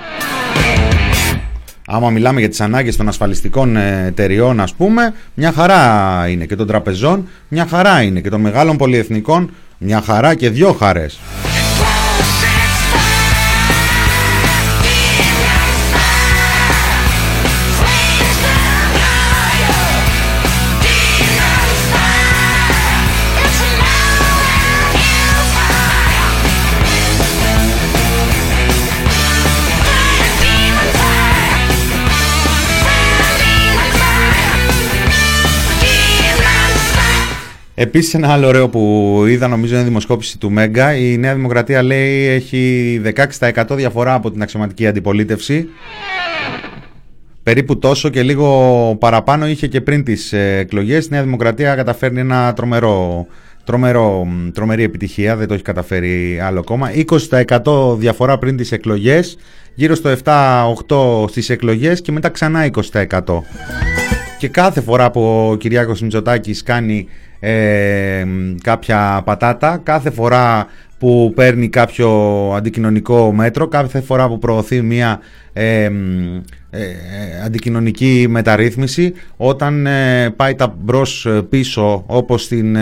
Άμα μιλάμε για τις ανάγκες των ασφαλιστικών εταιριών ας πούμε, μια χαρά είναι και των τραπεζών, μια χαρά είναι και των μεγάλων πολυεθνικών Μια χαρά και δυο χαρές. Επίσης, ένα άλλο ωραίο που είδα, νομίζω είναι δημοσκόπηση του Μέγκα. Η Νέα Δημοκρατία λέει έχει 16% διαφορά από την αξιωματική αντιπολίτευση. Περίπου τόσο και λίγο παραπάνω είχε και πριν τις ε, εκλογές. Η Νέα Δημοκρατία καταφέρνει ένα τρομερό, τρομερό, τρομερή επιτυχία, δεν το έχει καταφέρει άλλο κόμμα. 20% διαφορά πριν τις εκλογές, γύρω στο 7-8 στις εκλογές και μετά ξανά 20%. Και κάθε φορά που ο Κυριάκος Μητσοτάκης κάνει ε, κάποια πατάτα. Κάθε φορά που παίρνει κάποιο αντικοινωνικό μέτρο, κάθε φορά που προωθεί μια ε, ε, αντικοινωνική μεταρρύθμιση, όταν ε, πάει τα μπρος πίσω όπως στην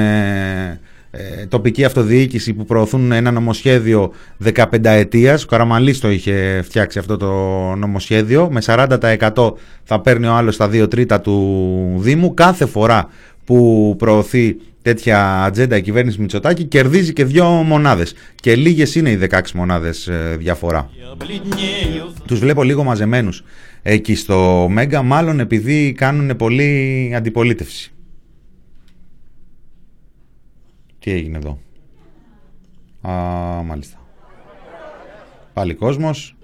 τοπική αυτοδιοίκηση που προωθούν ένα νομοσχέδιο 15 ετίας, ο Καραμαλής το είχε φτιάξει αυτό το νομοσχέδιο, με 40% θα παίρνει ο άλλος τα 2 τρίτα του Δήμου, κάθε φορά που προωθεί τέτοια ατζέντα η κυβέρνηση Μητσοτάκη κερδίζει και δύο μονάδες και λίγες είναι οι 16 μονάδες ε, διαφορά. Τους βλέπω λίγο μαζεμένους εκεί στο Μέγκα μάλλον επειδή κάνουν πολύ αντιπολίτευση. Τι έγινε εδώ; Α, μάλιστα. Πάλι κόσμος.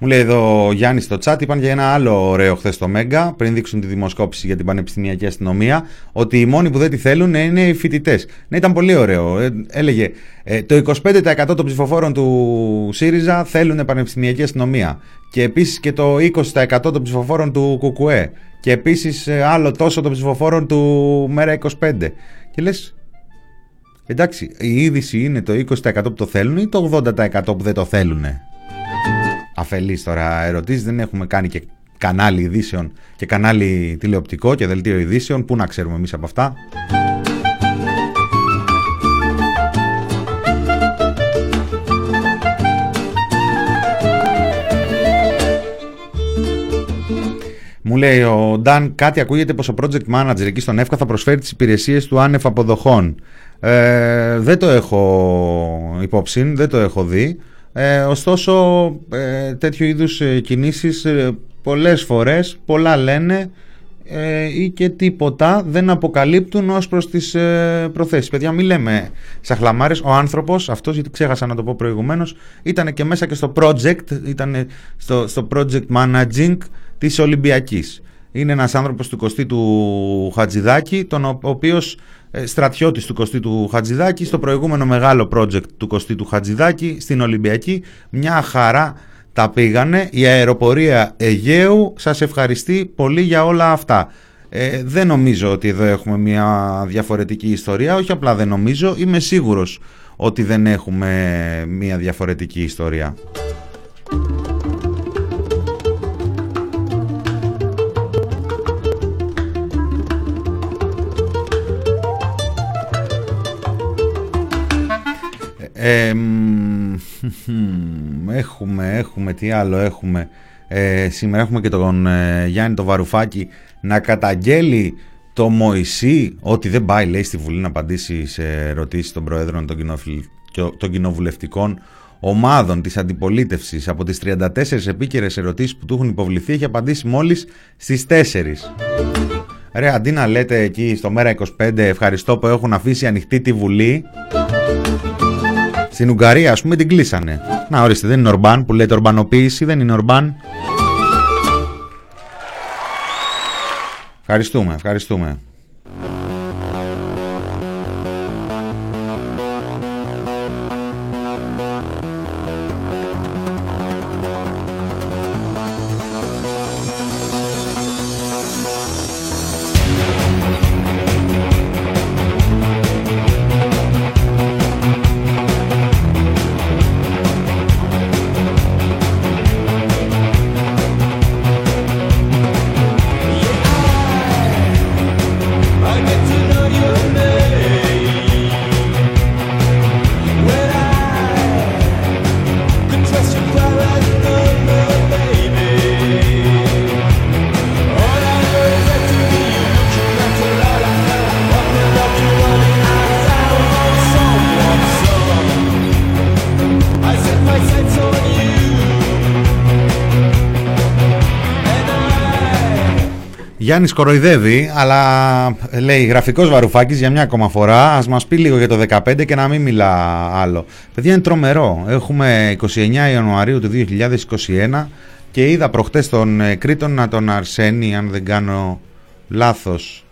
Μου λέει εδώ ο Γιάννης στο chat, είπαν για ένα άλλο ωραίο χθες στο Μέγκα, πριν δείξουν τη δημοσκόπηση για την Πανεπιστημιακή Αστυνομία, ότι οι μόνοι που δεν τη θέλουν είναι οι φοιτητές. Ναι, ήταν πολύ ωραίο. Ε, έλεγε ε, το 25% των ψηφοφόρων του ΣΥΡΙΖΑ θέλουν Πανεπιστημιακή Αστυνομία. Και επίσης και το 20% των ψηφοφόρων του ΚΚΕ. Και επίσης ε, άλλο τόσο των ψηφοφόρων του ΜΕΡΑ 25. Και λες, εντάξει, η είδηση είναι το 20% που το θέλουν ή το 80% που δεν το θέλουν αφελείς τώρα ερωτήσεις, δεν έχουμε κάνει και κανάλι ειδήσεων και κανάλι τηλεοπτικό και δελτίο ειδήσεων, πού να ξέρουμε εμείς από αυτά; Μου λέει ο Νταν, κάτι ακούγεται πως ο project manager εκεί στον ΕΦΚΑ θα προσφέρει τις υπηρεσίες του άνευ αποδοχών. Ε, δεν το έχω υπόψη, δεν το έχω δει. Ε, ωστόσο, ε, τέτοιου είδους ε, κινήσεις ε, πολλές φορές, πολλά λένε ε, ή και τίποτα δεν αποκαλύπτουν ως προς τις ε, προθέσεις. Παιδιά, μην λέμε σαχλαμάρες. Ο άνθρωπος, αυτός, γιατί ξέχασα να το πω προηγουμένως, ήταν και μέσα και στο project, ήταν στο, στο project managing της Ολυμπιακής. Είναι ένας άνθρωπος του Κωστή του Χατζηδάκη, τον ο οποίος ε, στρατιώτης του Κωστή του Χατζηδάκη στο προηγούμενο μεγάλο project του Κωστή του Χατζηδάκη στην Ολυμπιακή. Μια χαρά τα πήγανε. Η αεροπορία Αιγαίου σας ευχαριστεί πολύ για όλα αυτά. Ε, δεν νομίζω ότι εδώ έχουμε μια διαφορετική ιστορία. Όχι απλά δεν νομίζω είμαι σίγουρος ότι δεν έχουμε μια διαφορετική ιστορία *laughs* έχουμε, έχουμε, τι άλλο έχουμε. Ε, σήμερα έχουμε και τον ε, Γιάννη το Βαρουφάκη να καταγγέλει το Μωυσή ότι δεν πάει λέει στη Βουλή να απαντήσει σε ερωτήσεις των Προέδρων των, των κοινοβουλευτικών ομάδων της αντιπολίτευσης από τις 34 επίκαιρες ερωτήσεις που του έχουν υποβληθεί έχει απαντήσει μόλις στις 4. Ρε αντί να λέτε εκεί στο Μέρα 25 ευχαριστώ που έχουν αφήσει ανοιχτή τη Βουλή στην Ουγγαρία, ας πούμε, την κλείσανε. Να ορίστε, δεν είναι Ορμπάν που λέτε ορμπανοποίηση, δεν είναι Ορμπάν. Ευχαριστούμε, ευχαριστούμε. Γιάννης κοροϊδεύει, αλλά λέει γραφικός Βαρουφάκης για μια ακόμα φορά. Ας μας πει λίγο για το 15 και να μην μιλά άλλο. Παιδιά είναι τρομερό. Έχουμε 29 Ιανουαρίου του 2021 και είδα προχτές τον ε, Κρήτονα τον Αρσένη, αν δεν κάνω λάθος.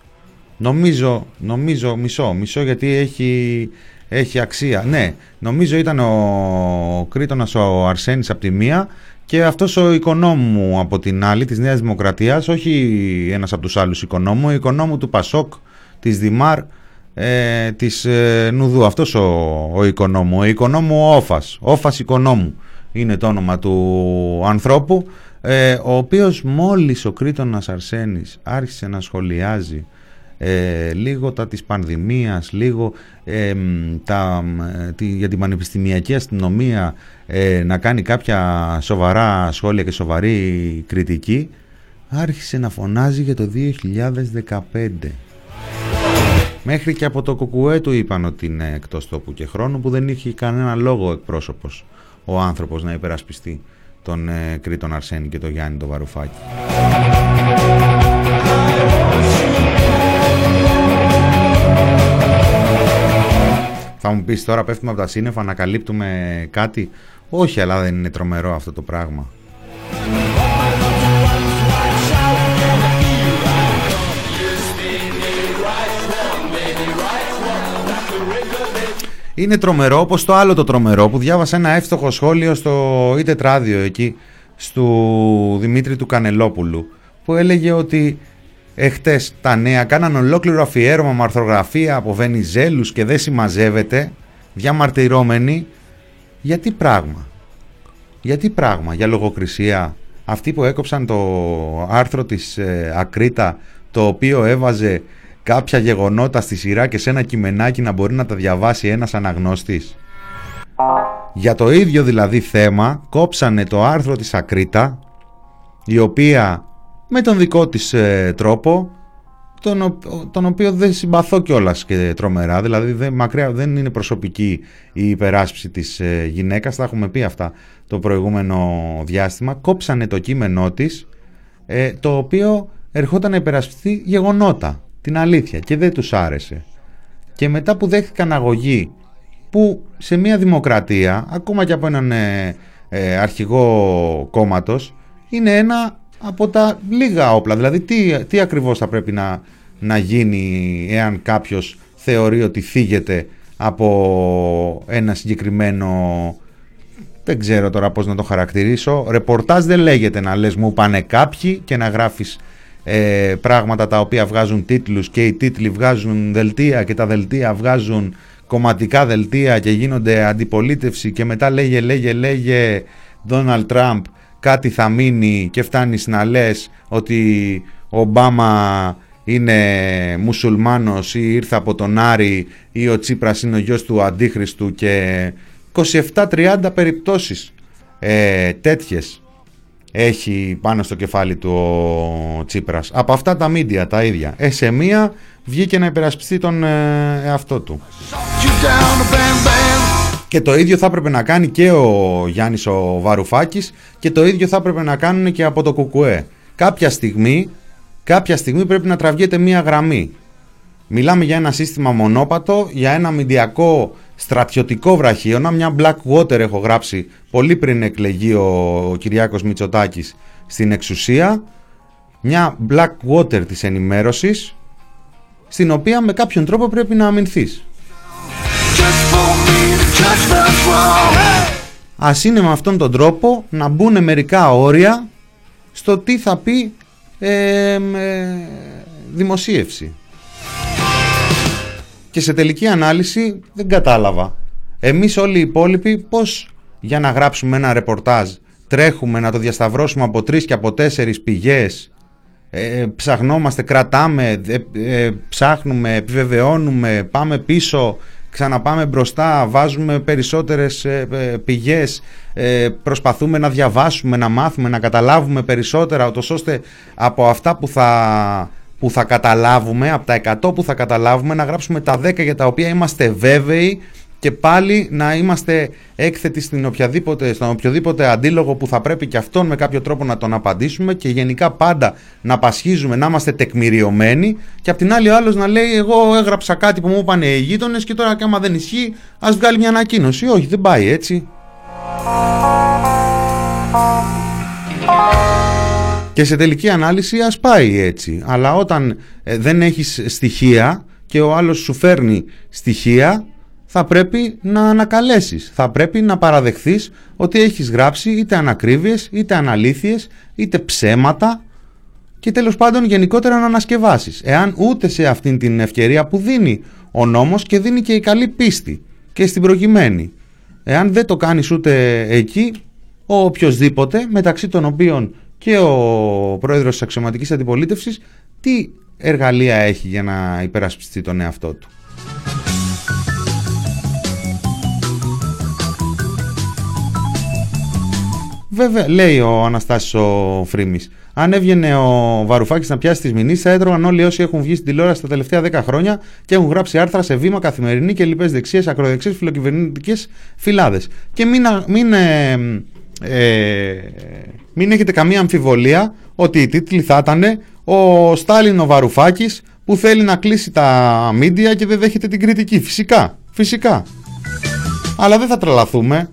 Νομίζω, νομίζω, μισό, μισό γιατί έχει, έχει αξία. Ναι, νομίζω ήταν ο Κρήτονας ο Αρσένης από τη μία και αυτός ο οικονόμου από την άλλη της Νέας Δημοκρατίας, όχι ένας από τους άλλους οικονόμου, ο οικονόμου του Πασόκ, της Δημάρ, ε, της ε, Νουδού, αυτός ο, ο οικονόμου, ο οικονόμου Όφας, Όφας οικονόμου είναι το όνομα του ανθρώπου, ε, ο οποίος μόλις ο Κρήτονας Αρσένης άρχισε να σχολιάζει ε, λίγο τα της πανδημίας, λίγο ε, τα, τη, για την πανεπιστημιακή αστυνομία ε, να κάνει κάποια σοβαρά σχόλια και σοβαρή κριτική άρχισε να φωνάζει για το 2015. Μέχρι και από το κουκουέ του είπαν ότι είναι εκτός τόπου και χρόνου που δεν είχε κανένα λόγο εκπρόσωπος ο άνθρωπος να υπερασπιστεί τον ε, Κρήτον Αρσένη και τον Γιάννη τον Βαρουφάκη. Θα μου πεις τώρα πέφτουμε από τα σύννεφα, ανακαλύπτουμε κάτι; Όχι, αλλά δεν είναι τρομερό αυτό το πράγμα. Είναι τρομερό όπως το άλλο το τρομερό που διάβασα ένα εύστοχο σχόλιο στο ή τετράδιο εκεί του Δημήτρη του Κανελόπουλου που έλεγε ότι εχθές τα νέα κάναν ολόκληρο αφιέρωμα με αρθρογραφία από Βενιζέλους και δεν συμμαζεύεται διαμαρτυρώμενοι γιατί πράγμα; Γιατί πράγμα για λογοκρισία; Αυτοί που έκοψαν το άρθρο της ε, Ακρίτα το οποίο έβαζε κάποια γεγονότα στη σειρά και σε ένα κειμενάκι να μπορεί να τα διαβάσει ένας αναγνώστης; Για το ίδιο δηλαδή θέμα κόψανε το άρθρο της Ακρίτα η οποία με τον δικό της ε, τρόπο τον, τον οποίο δεν συμπαθώ κιόλας και τρομερά δηλαδή δεν, μακριά, δεν είναι προσωπική η υπεράσπιση της ε, γυναίκας τα έχουμε πει αυτά το προηγούμενο διάστημα κόψανε το κείμενό της ε, το οποίο ερχόταν να υπερασπιστεί γεγονότα την αλήθεια και δεν τους άρεσε. Και μετά που δέχτηκαν αγωγή που σε μια δημοκρατία, ακόμα και από έναν ε, ε, αρχηγό κόμματος, είναι ένα από τα λίγα όπλα. Δηλαδή τι, τι ακριβώς θα πρέπει να, να γίνει εάν κάποιος θεωρεί ότι θίγεται από ένα συγκεκριμένο δεν ξέρω τώρα πώς να το χαρακτηρίσω ρεπορτάζ δεν λέγεται να λες μου πάνε κάποιοι και να γράφεις ε, πράγματα τα οποία βγάζουν τίτλους και οι τίτλοι βγάζουν δελτία και τα δελτία βγάζουν κομματικά δελτία και γίνονται αντιπολίτευση και μετά λέγε λέγε λέγε Donald Trump κάτι θα μείνει και φτάνεις να λες ότι ο Ομπάμα είναι μουσουλμάνος ή ήρθε από τον Άρη ή ο Τσίπρας είναι ο γιος του Αντίχριστου και 27-30 περιπτώσεις ε, τέτοιες έχει πάνω στο κεφάλι του ο Τσίπρας. Από αυτά τα μίντια τα ίδια. Ε, σε μία βγήκε να υπερασπιστεί τον ε, εαυτό του. Και το ίδιο θα έπρεπε να κάνει και ο Γιάννης ο Βαρουφάκης και το ίδιο θα έπρεπε να κάνουν και από το Κουκουέ. Κάποια στιγμή, κάποια στιγμή πρέπει να τραβιέται μία γραμμή. Μιλάμε για ένα σύστημα μονόπατο, για ένα μηντιακό στρατιωτικό βραχίωνα, μια Blackwater έχω γράψει πολύ πριν εκλεγεί ο, ο Κυριάκος Μητσοτάκης στην εξουσία, μια Blackwater της ενημέρωσης, στην οποία με κάποιον τρόπο πρέπει να αμυνθείς. Ας είναι με αυτόν τον τρόπο να μπουν μερικά όρια στο τι θα πει ε, δημοσίευση. Και σε τελική ανάλυση δεν κατάλαβα. Εμείς όλοι οι υπόλοιποι πώς για να γράψουμε ένα ρεπορτάζ τρέχουμε να το διασταυρώσουμε από τρεις και από τέσσερις πηγές ε, ψαχνόμαστε, κρατάμε, ε, ψάχνουμε, επιβεβαιώνουμε, πάμε πίσω, ξαναπάμε μπροστά, βάζουμε περισσότερες ε, πηγές, προσπαθούμε να διαβάσουμε, να μάθουμε, να καταλάβουμε περισσότερα, ώστε από αυτά που θα που θα καταλάβουμε, από τα 100 που θα καταλάβουμε, να γράψουμε τα 10 για τα οποία είμαστε βέβαιοι και πάλι να είμαστε έκθετοι στην οποιαδήποτε, στον οποιοδήποτε αντίλογο που θα πρέπει και αυτόν με κάποιο τρόπο να τον απαντήσουμε και γενικά πάντα να πασχίζουμε, να είμαστε τεκμηριωμένοι και απ' την άλλη ο άλλος να λέει εγώ έγραψα κάτι που μου είπαν οι γείτονες και τώρα και άμα δεν ισχύει ας βγάλει μια ανακοίνωση. Όχι δεν πάει έτσι. Και σε τελική ανάλυση ας πάει έτσι. Αλλά όταν ε, δεν έχεις στοιχεία και ο άλλος σου φέρνει στοιχεία θα πρέπει να ανακαλέσεις. Θα πρέπει να παραδεχθείς ότι έχεις γράψει είτε ανακρίβειες, είτε αναλήθειες, είτε ψέματα και τέλος πάντων γενικότερα να ανασκευάσεις. Εάν ούτε σε αυτήν την ευκαιρία που δίνει ο νόμος και δίνει και η καλή πίστη και στην προκειμένη. Εάν δεν το κάνεις ούτε εκεί, ο οποιοδήποτε, μεταξύ των οποίων και ο πρόεδρος της αξιωματικής αντιπολίτευσης, τι εργαλεία έχει για να υπερασπιστεί τον εαυτό του. Βέβαια, λέει ο Αναστάσης ο Φρήμης, αν έβγαινε ο Βαρουφάκης να πιάσει τις μηνύσεις θα έτρωγαν όλοι όσοι έχουν βγει στην τηλεόραση τα τελευταία 10 χρόνια και έχουν γράψει άρθρα σε βήμα καθημερινή και λοιπές δεξιές, ακροδεξιές, φιλοκυβερνητικές φυλάδες. Και μην, μην, ε, ε, μην έχετε καμία αμφιβολία ότι οι τίτλοι θα ήταν ο Στάλιν ο Βαρουφάκης που θέλει να κλείσει τα μίντια και δεν δέχεται την κριτική. Φυσικά, φυσικά. Αλλά δεν θα τρελαθούμε.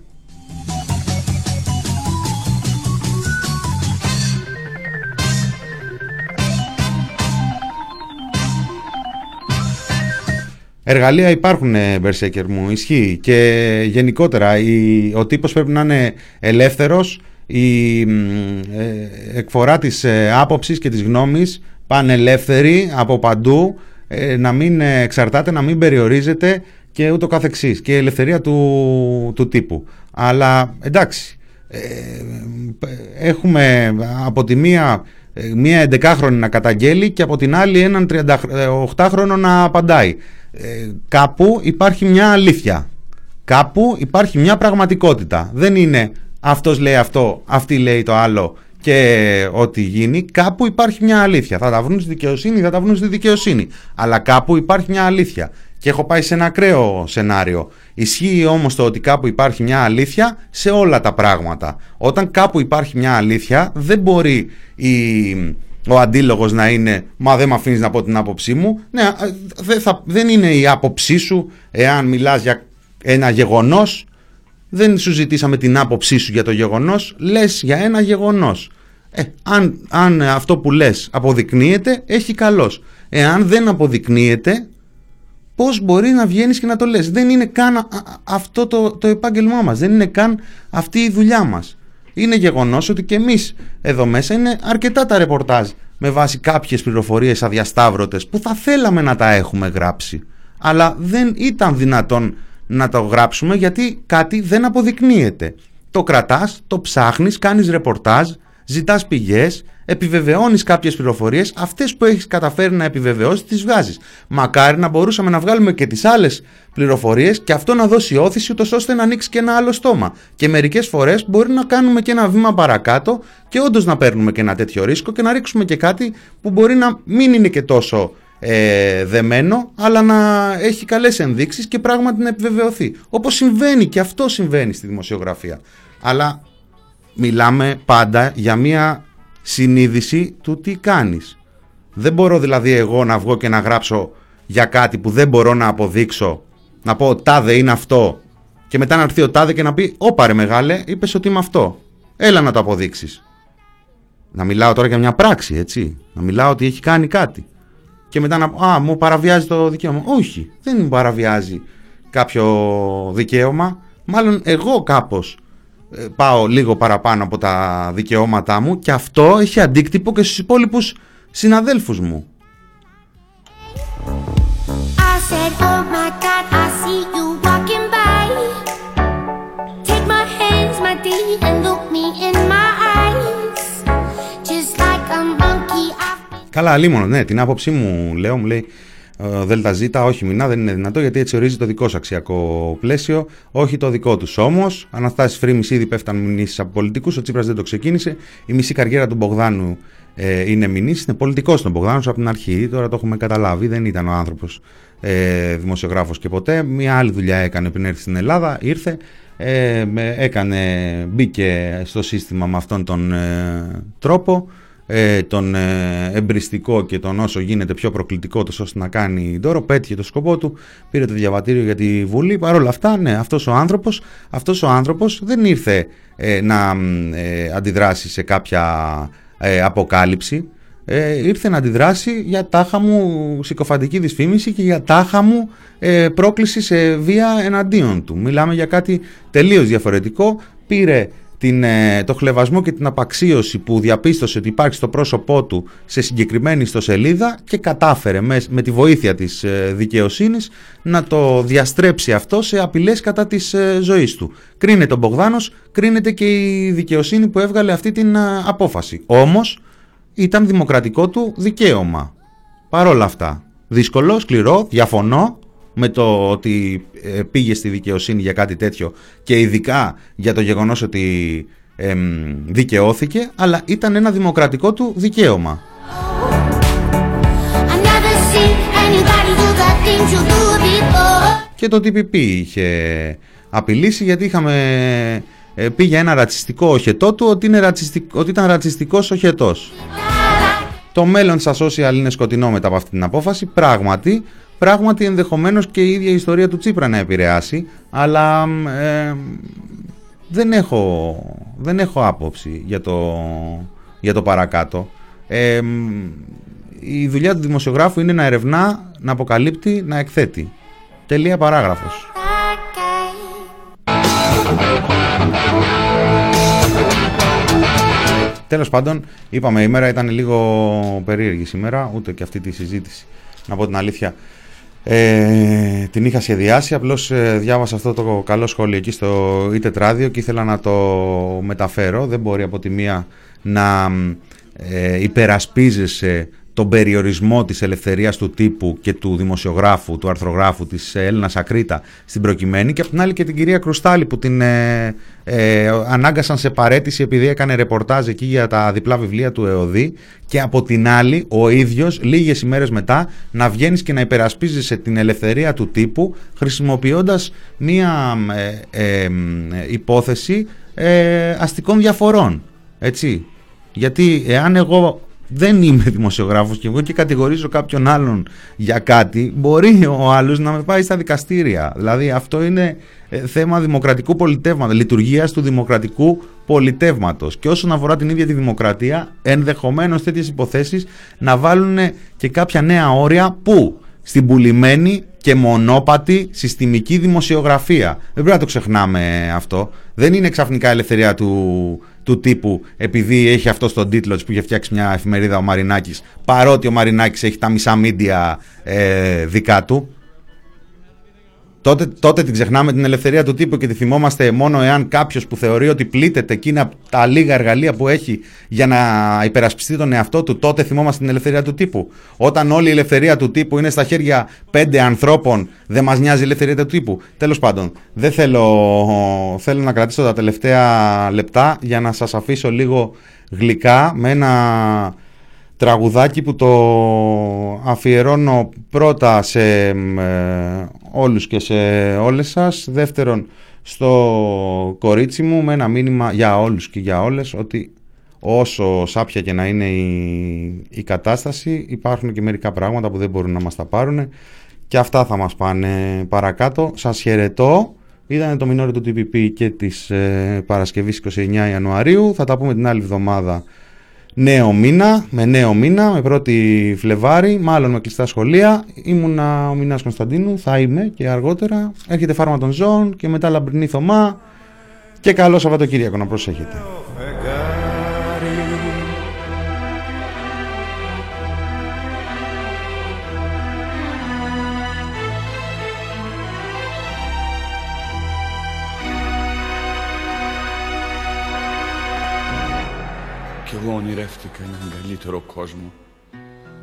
Εργαλεία υπάρχουν, ε, Μπερσέκερ μου, ισχύει. Και γενικότερα η, ο τύπος πρέπει να είναι ελεύθερος, η ε, εκφορά της ε, άποψης και της γνώμης πάνε ελεύθερη από παντού, ε, να μην εξαρτάται, να μην περιορίζεται και ούτω καθεξής. Και η ελευθερία του, του τύπου. Αλλά εντάξει, έχουμε από τη μία μία 11χρονη να καταγγέλει και από την άλλη έναν 38χρονο να απαντάει. Ε, κάπου υπάρχει μια αλήθεια. Κάπου υπάρχει μια πραγματικότητα. Δεν είναι αυτός λέει αυτό, αυτή λέει το άλλο και ό,τι γίνει. Κάπου υπάρχει μια αλήθεια. Θα τα βρουν στη δικαιοσύνη, θα τα βρουν στη δικαιοσύνη. Αλλά κάπου υπάρχει μια αλήθεια. Και έχω πάει σε ένα ακραίο σενάριο. Ισχύει όμως το ότι κάπου υπάρχει μια αλήθεια σε όλα τα πράγματα. Όταν κάπου υπάρχει μια αλήθεια δεν μπορεί η ο αντίλογος να είναι «Μα δεν με αφήνεις να πω την άποψή μου». Ναι, δεν, θα, δεν είναι η άποψή σου εάν μιλάς για ένα γεγονός. Δεν σου ζητήσαμε την άποψή σου για το γεγονός, λες για ένα γεγονός. Ε, αν, αν αυτό που λες αποδεικνύεται, έχει καλός. Εάν δεν αποδεικνύεται, πώς μπορεί να βγαίνεις και να το λες. Δεν είναι καν αυτό το, το επάγγελμά μας, δεν είναι καν αυτή η δουλειά μας είναι γεγονός ότι και εμείς εδώ μέσα είναι αρκετά τα ρεπορτάζ με βάση κάποιες πληροφορίες αδιασταύρωτες που θα θέλαμε να τα έχουμε γράψει. Αλλά δεν ήταν δυνατόν να το γράψουμε γιατί κάτι δεν αποδεικνύεται. Το κρατάς, το ψάχνεις, κάνεις ρεπορτάζ, ζητάς πηγές, επιβεβαιώνεις κάποιες πληροφορίες, αυτές που έχεις καταφέρει να επιβεβαιώσεις, τις βγάζεις. Μακάρι να μπορούσαμε να βγάλουμε και τις άλλες πληροφορίες και αυτό να δώσει όθηση, ούτως ώστε να ανοίξει και ένα άλλο στόμα. Και μερικές φορές μπορεί να κάνουμε και ένα βήμα παρακάτω και όντως να παίρνουμε και ένα τέτοιο ρίσκο και να ρίξουμε και κάτι που μπορεί να μην είναι και τόσο ε, δεμένο, αλλά να έχει καλές ενδείξεις και πράγματι να επιβεβαιωθεί. Όπως συμβαίνει και αυτό συμβαίνει στη δημοσιογραφία. Αλλά μιλάμε πάντα για μια συνείδηση του τι κάνεις. Δεν μπορώ δηλαδή εγώ να βγω και να γράψω για κάτι που δεν μπορώ να αποδείξω, να πω τάδε είναι αυτό και μετά να έρθει ο τάδε και να πει όπαρε μεγάλε είπες ότι είμαι αυτό. Έλα να το αποδείξεις. Να μιλάω τώρα για μια πράξη έτσι, να μιλάω ότι έχει κάνει κάτι. Και μετά να πω, α, μου παραβιάζει το δικαίωμα. Όχι, δεν μου παραβιάζει κάποιο δικαίωμα. Μάλλον εγώ κάπως ε, πάω λίγο παραπάνω από τα δικαιώματά μου και αυτό έχει αντίκτυπο και στους υπόλοιπους συναδέλφους μου. Καλά, λίμωνος, ναι, την άποψή μου λέω, μου λέει ΔΖ, όχι μηνά, δεν είναι δυνατό γιατί έτσι ορίζει το δικό σου αξιακό πλαίσιο, όχι το δικό τους. Όμως, Αναστάσει Φρήμη ήδη πέφταν μηνύσει από πολιτικούς, ο Τσίπρας δεν το ξεκίνησε. Η μισή καριέρα του Μπογδάνου ε, είναι μηνύσει, είναι πολιτικός τον Μπογδάνου από την αρχή, τώρα το έχουμε καταλάβει, δεν ήταν ο άνθρωπος ε, δημοσιογράφος και ποτέ. Μια άλλη δουλειά έκανε πριν έρθει στην Ελλάδα, ήρθε, ε, έκανε, μπήκε στο σύστημα με αυτόν τον ε, τρόπο, ε, τον ε, εμπριστικό και τον όσο γίνεται πιο προκλητικό τόσο ώστε να κάνει δώρο, πέτυχε το σκοπό του, πήρε το διαβατήριο για τη Βουλή. Παρ' όλα αυτά, ναι, αυτός ο άνθρωπος, αυτός ο άνθρωπος δεν ήρθε να αντιδράσει σε κάποια αποκάλυψη, ε, ήρθε να αντιδράσει για τάχα μου συκοφαντική δυσφήμιση και για τάχα μου ε, πρόκληση σε βία εναντίον του. Μιλάμε για κάτι τελείως διαφορετικό. Πήρε την, ε, το χλεβασμό και την απαξίωση που διαπίστωσε ότι υπάρχει στο πρόσωπό του σε συγκεκριμένη ιστοσελίδα και κατάφερε μες, με τη βοήθεια της ε, δικαιοσύνης να το διαστρέψει αυτό σε απειλές κατά της ε, ζωής του. Κρίνεται ο Μπογδάνος, κρίνεται και η δικαιοσύνη που έβγαλε αυτή την απόφαση. Όμως ήταν δημοκρατικό του δικαίωμα. Παρόλα αυτά, δύσκολο, σκληρό, διαφωνώ με το ότι ε, πήγε στη δικαιοσύνη για κάτι τέτοιο και ειδικά για το γεγονός ότι δικαιώθηκε, αλλά ήταν ένα δημοκρατικό του δικαίωμα. Και το TPP είχε απειλήσει γιατί είχαμε ε, πήγε ένα ρατσιστικό οχετό του ότι, είναι ρατσιστικ, ότι ήταν ρατσιστικός οχετός. Το μέλλον στα social είναι σκοτεινό μετά από αυτή την απόφαση. Πράγματι, πράγματι ενδεχομένως και η ίδια η ιστορία του Τσίπρα να επηρεάσει, αλλά ε, δεν, έχω, δεν έχω άποψη για το, για το παρακάτω. Ε, η δουλειά του δημοσιογράφου είναι να ερευνά, να αποκαλύπτει, να εκθέτει. Τελεία παράγραφος. Τέλος πάντων, είπαμε η μέρα ήταν λίγο περίεργη σήμερα, ούτε και αυτή τη συζήτηση, να πω την αλήθεια. Ε, την είχα σχεδιάσει, απλώς ε, διάβασα αυτό το καλό σχόλιο εκεί στο ή τετράδιο και ήθελα να το μεταφέρω. Δεν μπορεί από τη μία να ε, υπερασπίζεσαι τον περιορισμό της ελευθερίας του τύπου και του δημοσιογράφου, του αρθρογράφου της Έλληνα Ακρίτα στην προκειμένη και από την άλλη και την κυρία Κρουστάλη που την ε, ε, ανάγκασαν σε παρέτηση επειδή έκανε ρεπορτάζ εκεί για τα διπλά βιβλία του ΕΟΔΗ και από την άλλη ο ίδιος λίγες ημέρες μετά να βγαίνεις και να υπερασπίζεσαι την ελευθερία του τύπου χρησιμοποιώντας μία ε, ε υπόθεση ε, αστικών διαφορών. Έτσι. Γιατί εάν εγώ δεν είμαι δημοσιογράφος και εγώ και κατηγορίζω κάποιον άλλον για κάτι, μπορεί ο άλλος να με πάει στα δικαστήρια. Δηλαδή αυτό είναι ε, θέμα δημοκρατικού πολιτεύματος, λειτουργίας του δημοκρατικού πολιτεύματος. Και όσον αφορά την ίδια τη δημοκρατία, ενδεχομένως τέτοιες υποθέσεις να βάλουν και κάποια νέα όρια που στην πουλημένη και μονόπατη συστημική δημοσιογραφία. Δεν πρέπει να το ξεχνάμε αυτό. Δεν είναι ξαφνικά ελευθερία του, του τύπου επειδή έχει αυτό στον τίτλο που είχε φτιάξει μια εφημερίδα ο Μαρινάκης παρότι ο Μαρινάκης έχει τα μισά μίντια ε, δικά του τότε, τότε την ξεχνάμε την ελευθερία του τύπου και τη θυμόμαστε μόνο εάν κάποιος που θεωρεί ότι πλήττεται και είναι από τα λίγα εργαλεία που έχει για να υπερασπιστεί τον εαυτό του, τότε θυμόμαστε την ελευθερία του τύπου. Όταν όλη η ελευθερία του τύπου είναι στα χέρια πέντε ανθρώπων, δεν μας νοιάζει η ελευθερία του τύπου. Τέλος πάντων, δεν θέλω, θέλω να κρατήσω τα τελευταία λεπτά για να σας αφήσω λίγο γλυκά με ένα τραγουδάκι που το αφιερώνω πρώτα σε ε, όλους και σε όλες σας. Δεύτερον στο κορίτσι μου με ένα μήνυμα για όλους και για όλες ότι όσο σάπια και να είναι η, η κατάσταση υπάρχουν και μερικά πράγματα που δεν μπορούν να μας τα πάρουν και αυτά θα μας πάνε παρακάτω. Σας χαιρετώ. Ήταν το μινόριο του TPP και της ε, Παρασκευής 29 Ιανουαρίου. Θα τα πούμε την άλλη εβδομάδα νέο μήνα, με νέο μήνα, με πρώτη Φλεβάρι, μάλλον με κλειστά σχολεία. Ήμουνα ο Μινάς Κωνσταντίνου, θα είμαι και αργότερα. Έρχεται φάρμα των ζώων και μετά λαμπρινή Θωμά. Και καλό Σαββατοκύριακο να προσέχετε. Έναν καλύτερο κόσμο.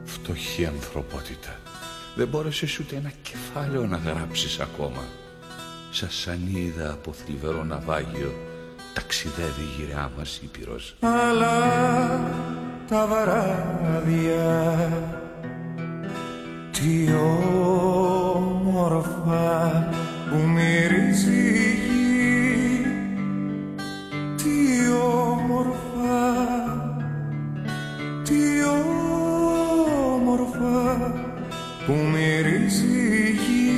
Φτωχή ανθρωπότητα. Δεν μπόρεσες ούτε ένα κεφάλαιο να γράψεις ακόμα. Σαν σανίδα από θλιβερό ναυάγιο ταξιδεύει η γυριά μας Ήπειρος. Αλλά τα βαράδια τι όμορφα που μυρίζει η γη Τι όμορφα, τι όμορφα που μυρίζει η γη.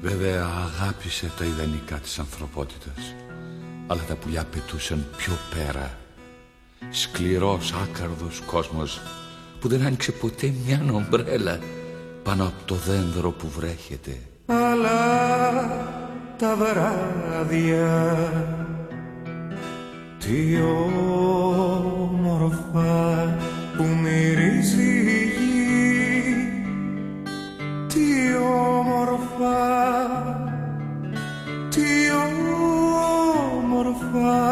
Βέβαια αγάπησε τα ιδανικά της ανθρωπότητας αλλά τα πουλιά πετούσαν πιο πέρα. Σκληρός άκαρδος κόσμος που δεν άνοιξε ποτέ μια ομπρέλα πάνω από το δέντρο που βρέχεται. Αλλά τα βράδια τι όμορφα που μυρίζει η γη τι όμορφα τι όμορφα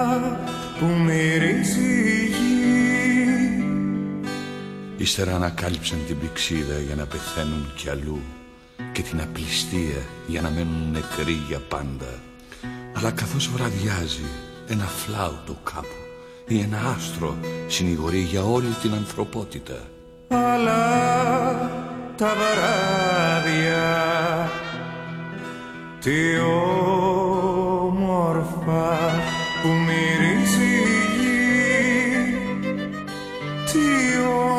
που μυρίζει η γη Ύστερα ανακάλυψαν την πηξίδα για να πεθαίνουν κι αλλού και την απληστία για να μένουν νεκροί για πάντα. Αλλά καθώς βραδιάζει ένα φλάουτο κάπου ή ένα άστρο συνηγορεί για όλη την ανθρωπότητα. αλλά τα βράδια τι όμορφα που μυρίζει η γη τι όμορφα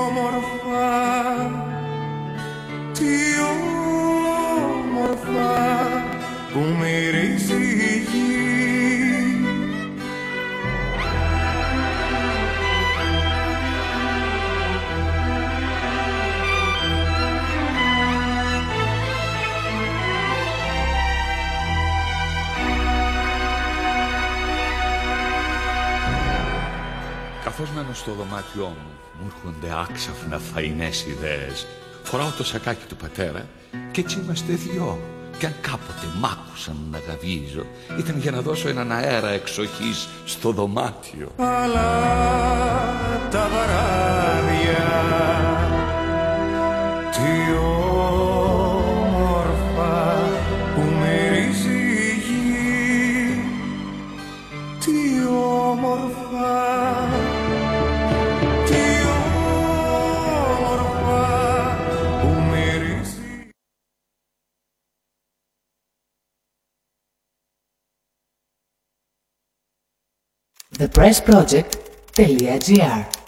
Καθώς μένω στο δωμάτιό μου, μου έρχονται άξαφνα φαϊνές ιδέες. Φοράω το σακάκι του πατέρα και έτσι είμαστε δυο. Και αν κάποτε μ' άκουσαν να γαβίζω, ήταν για να δώσω έναν αέρα εξοχής στο δωμάτιο. αλλά τα βράδια τι enterpriseproject.gr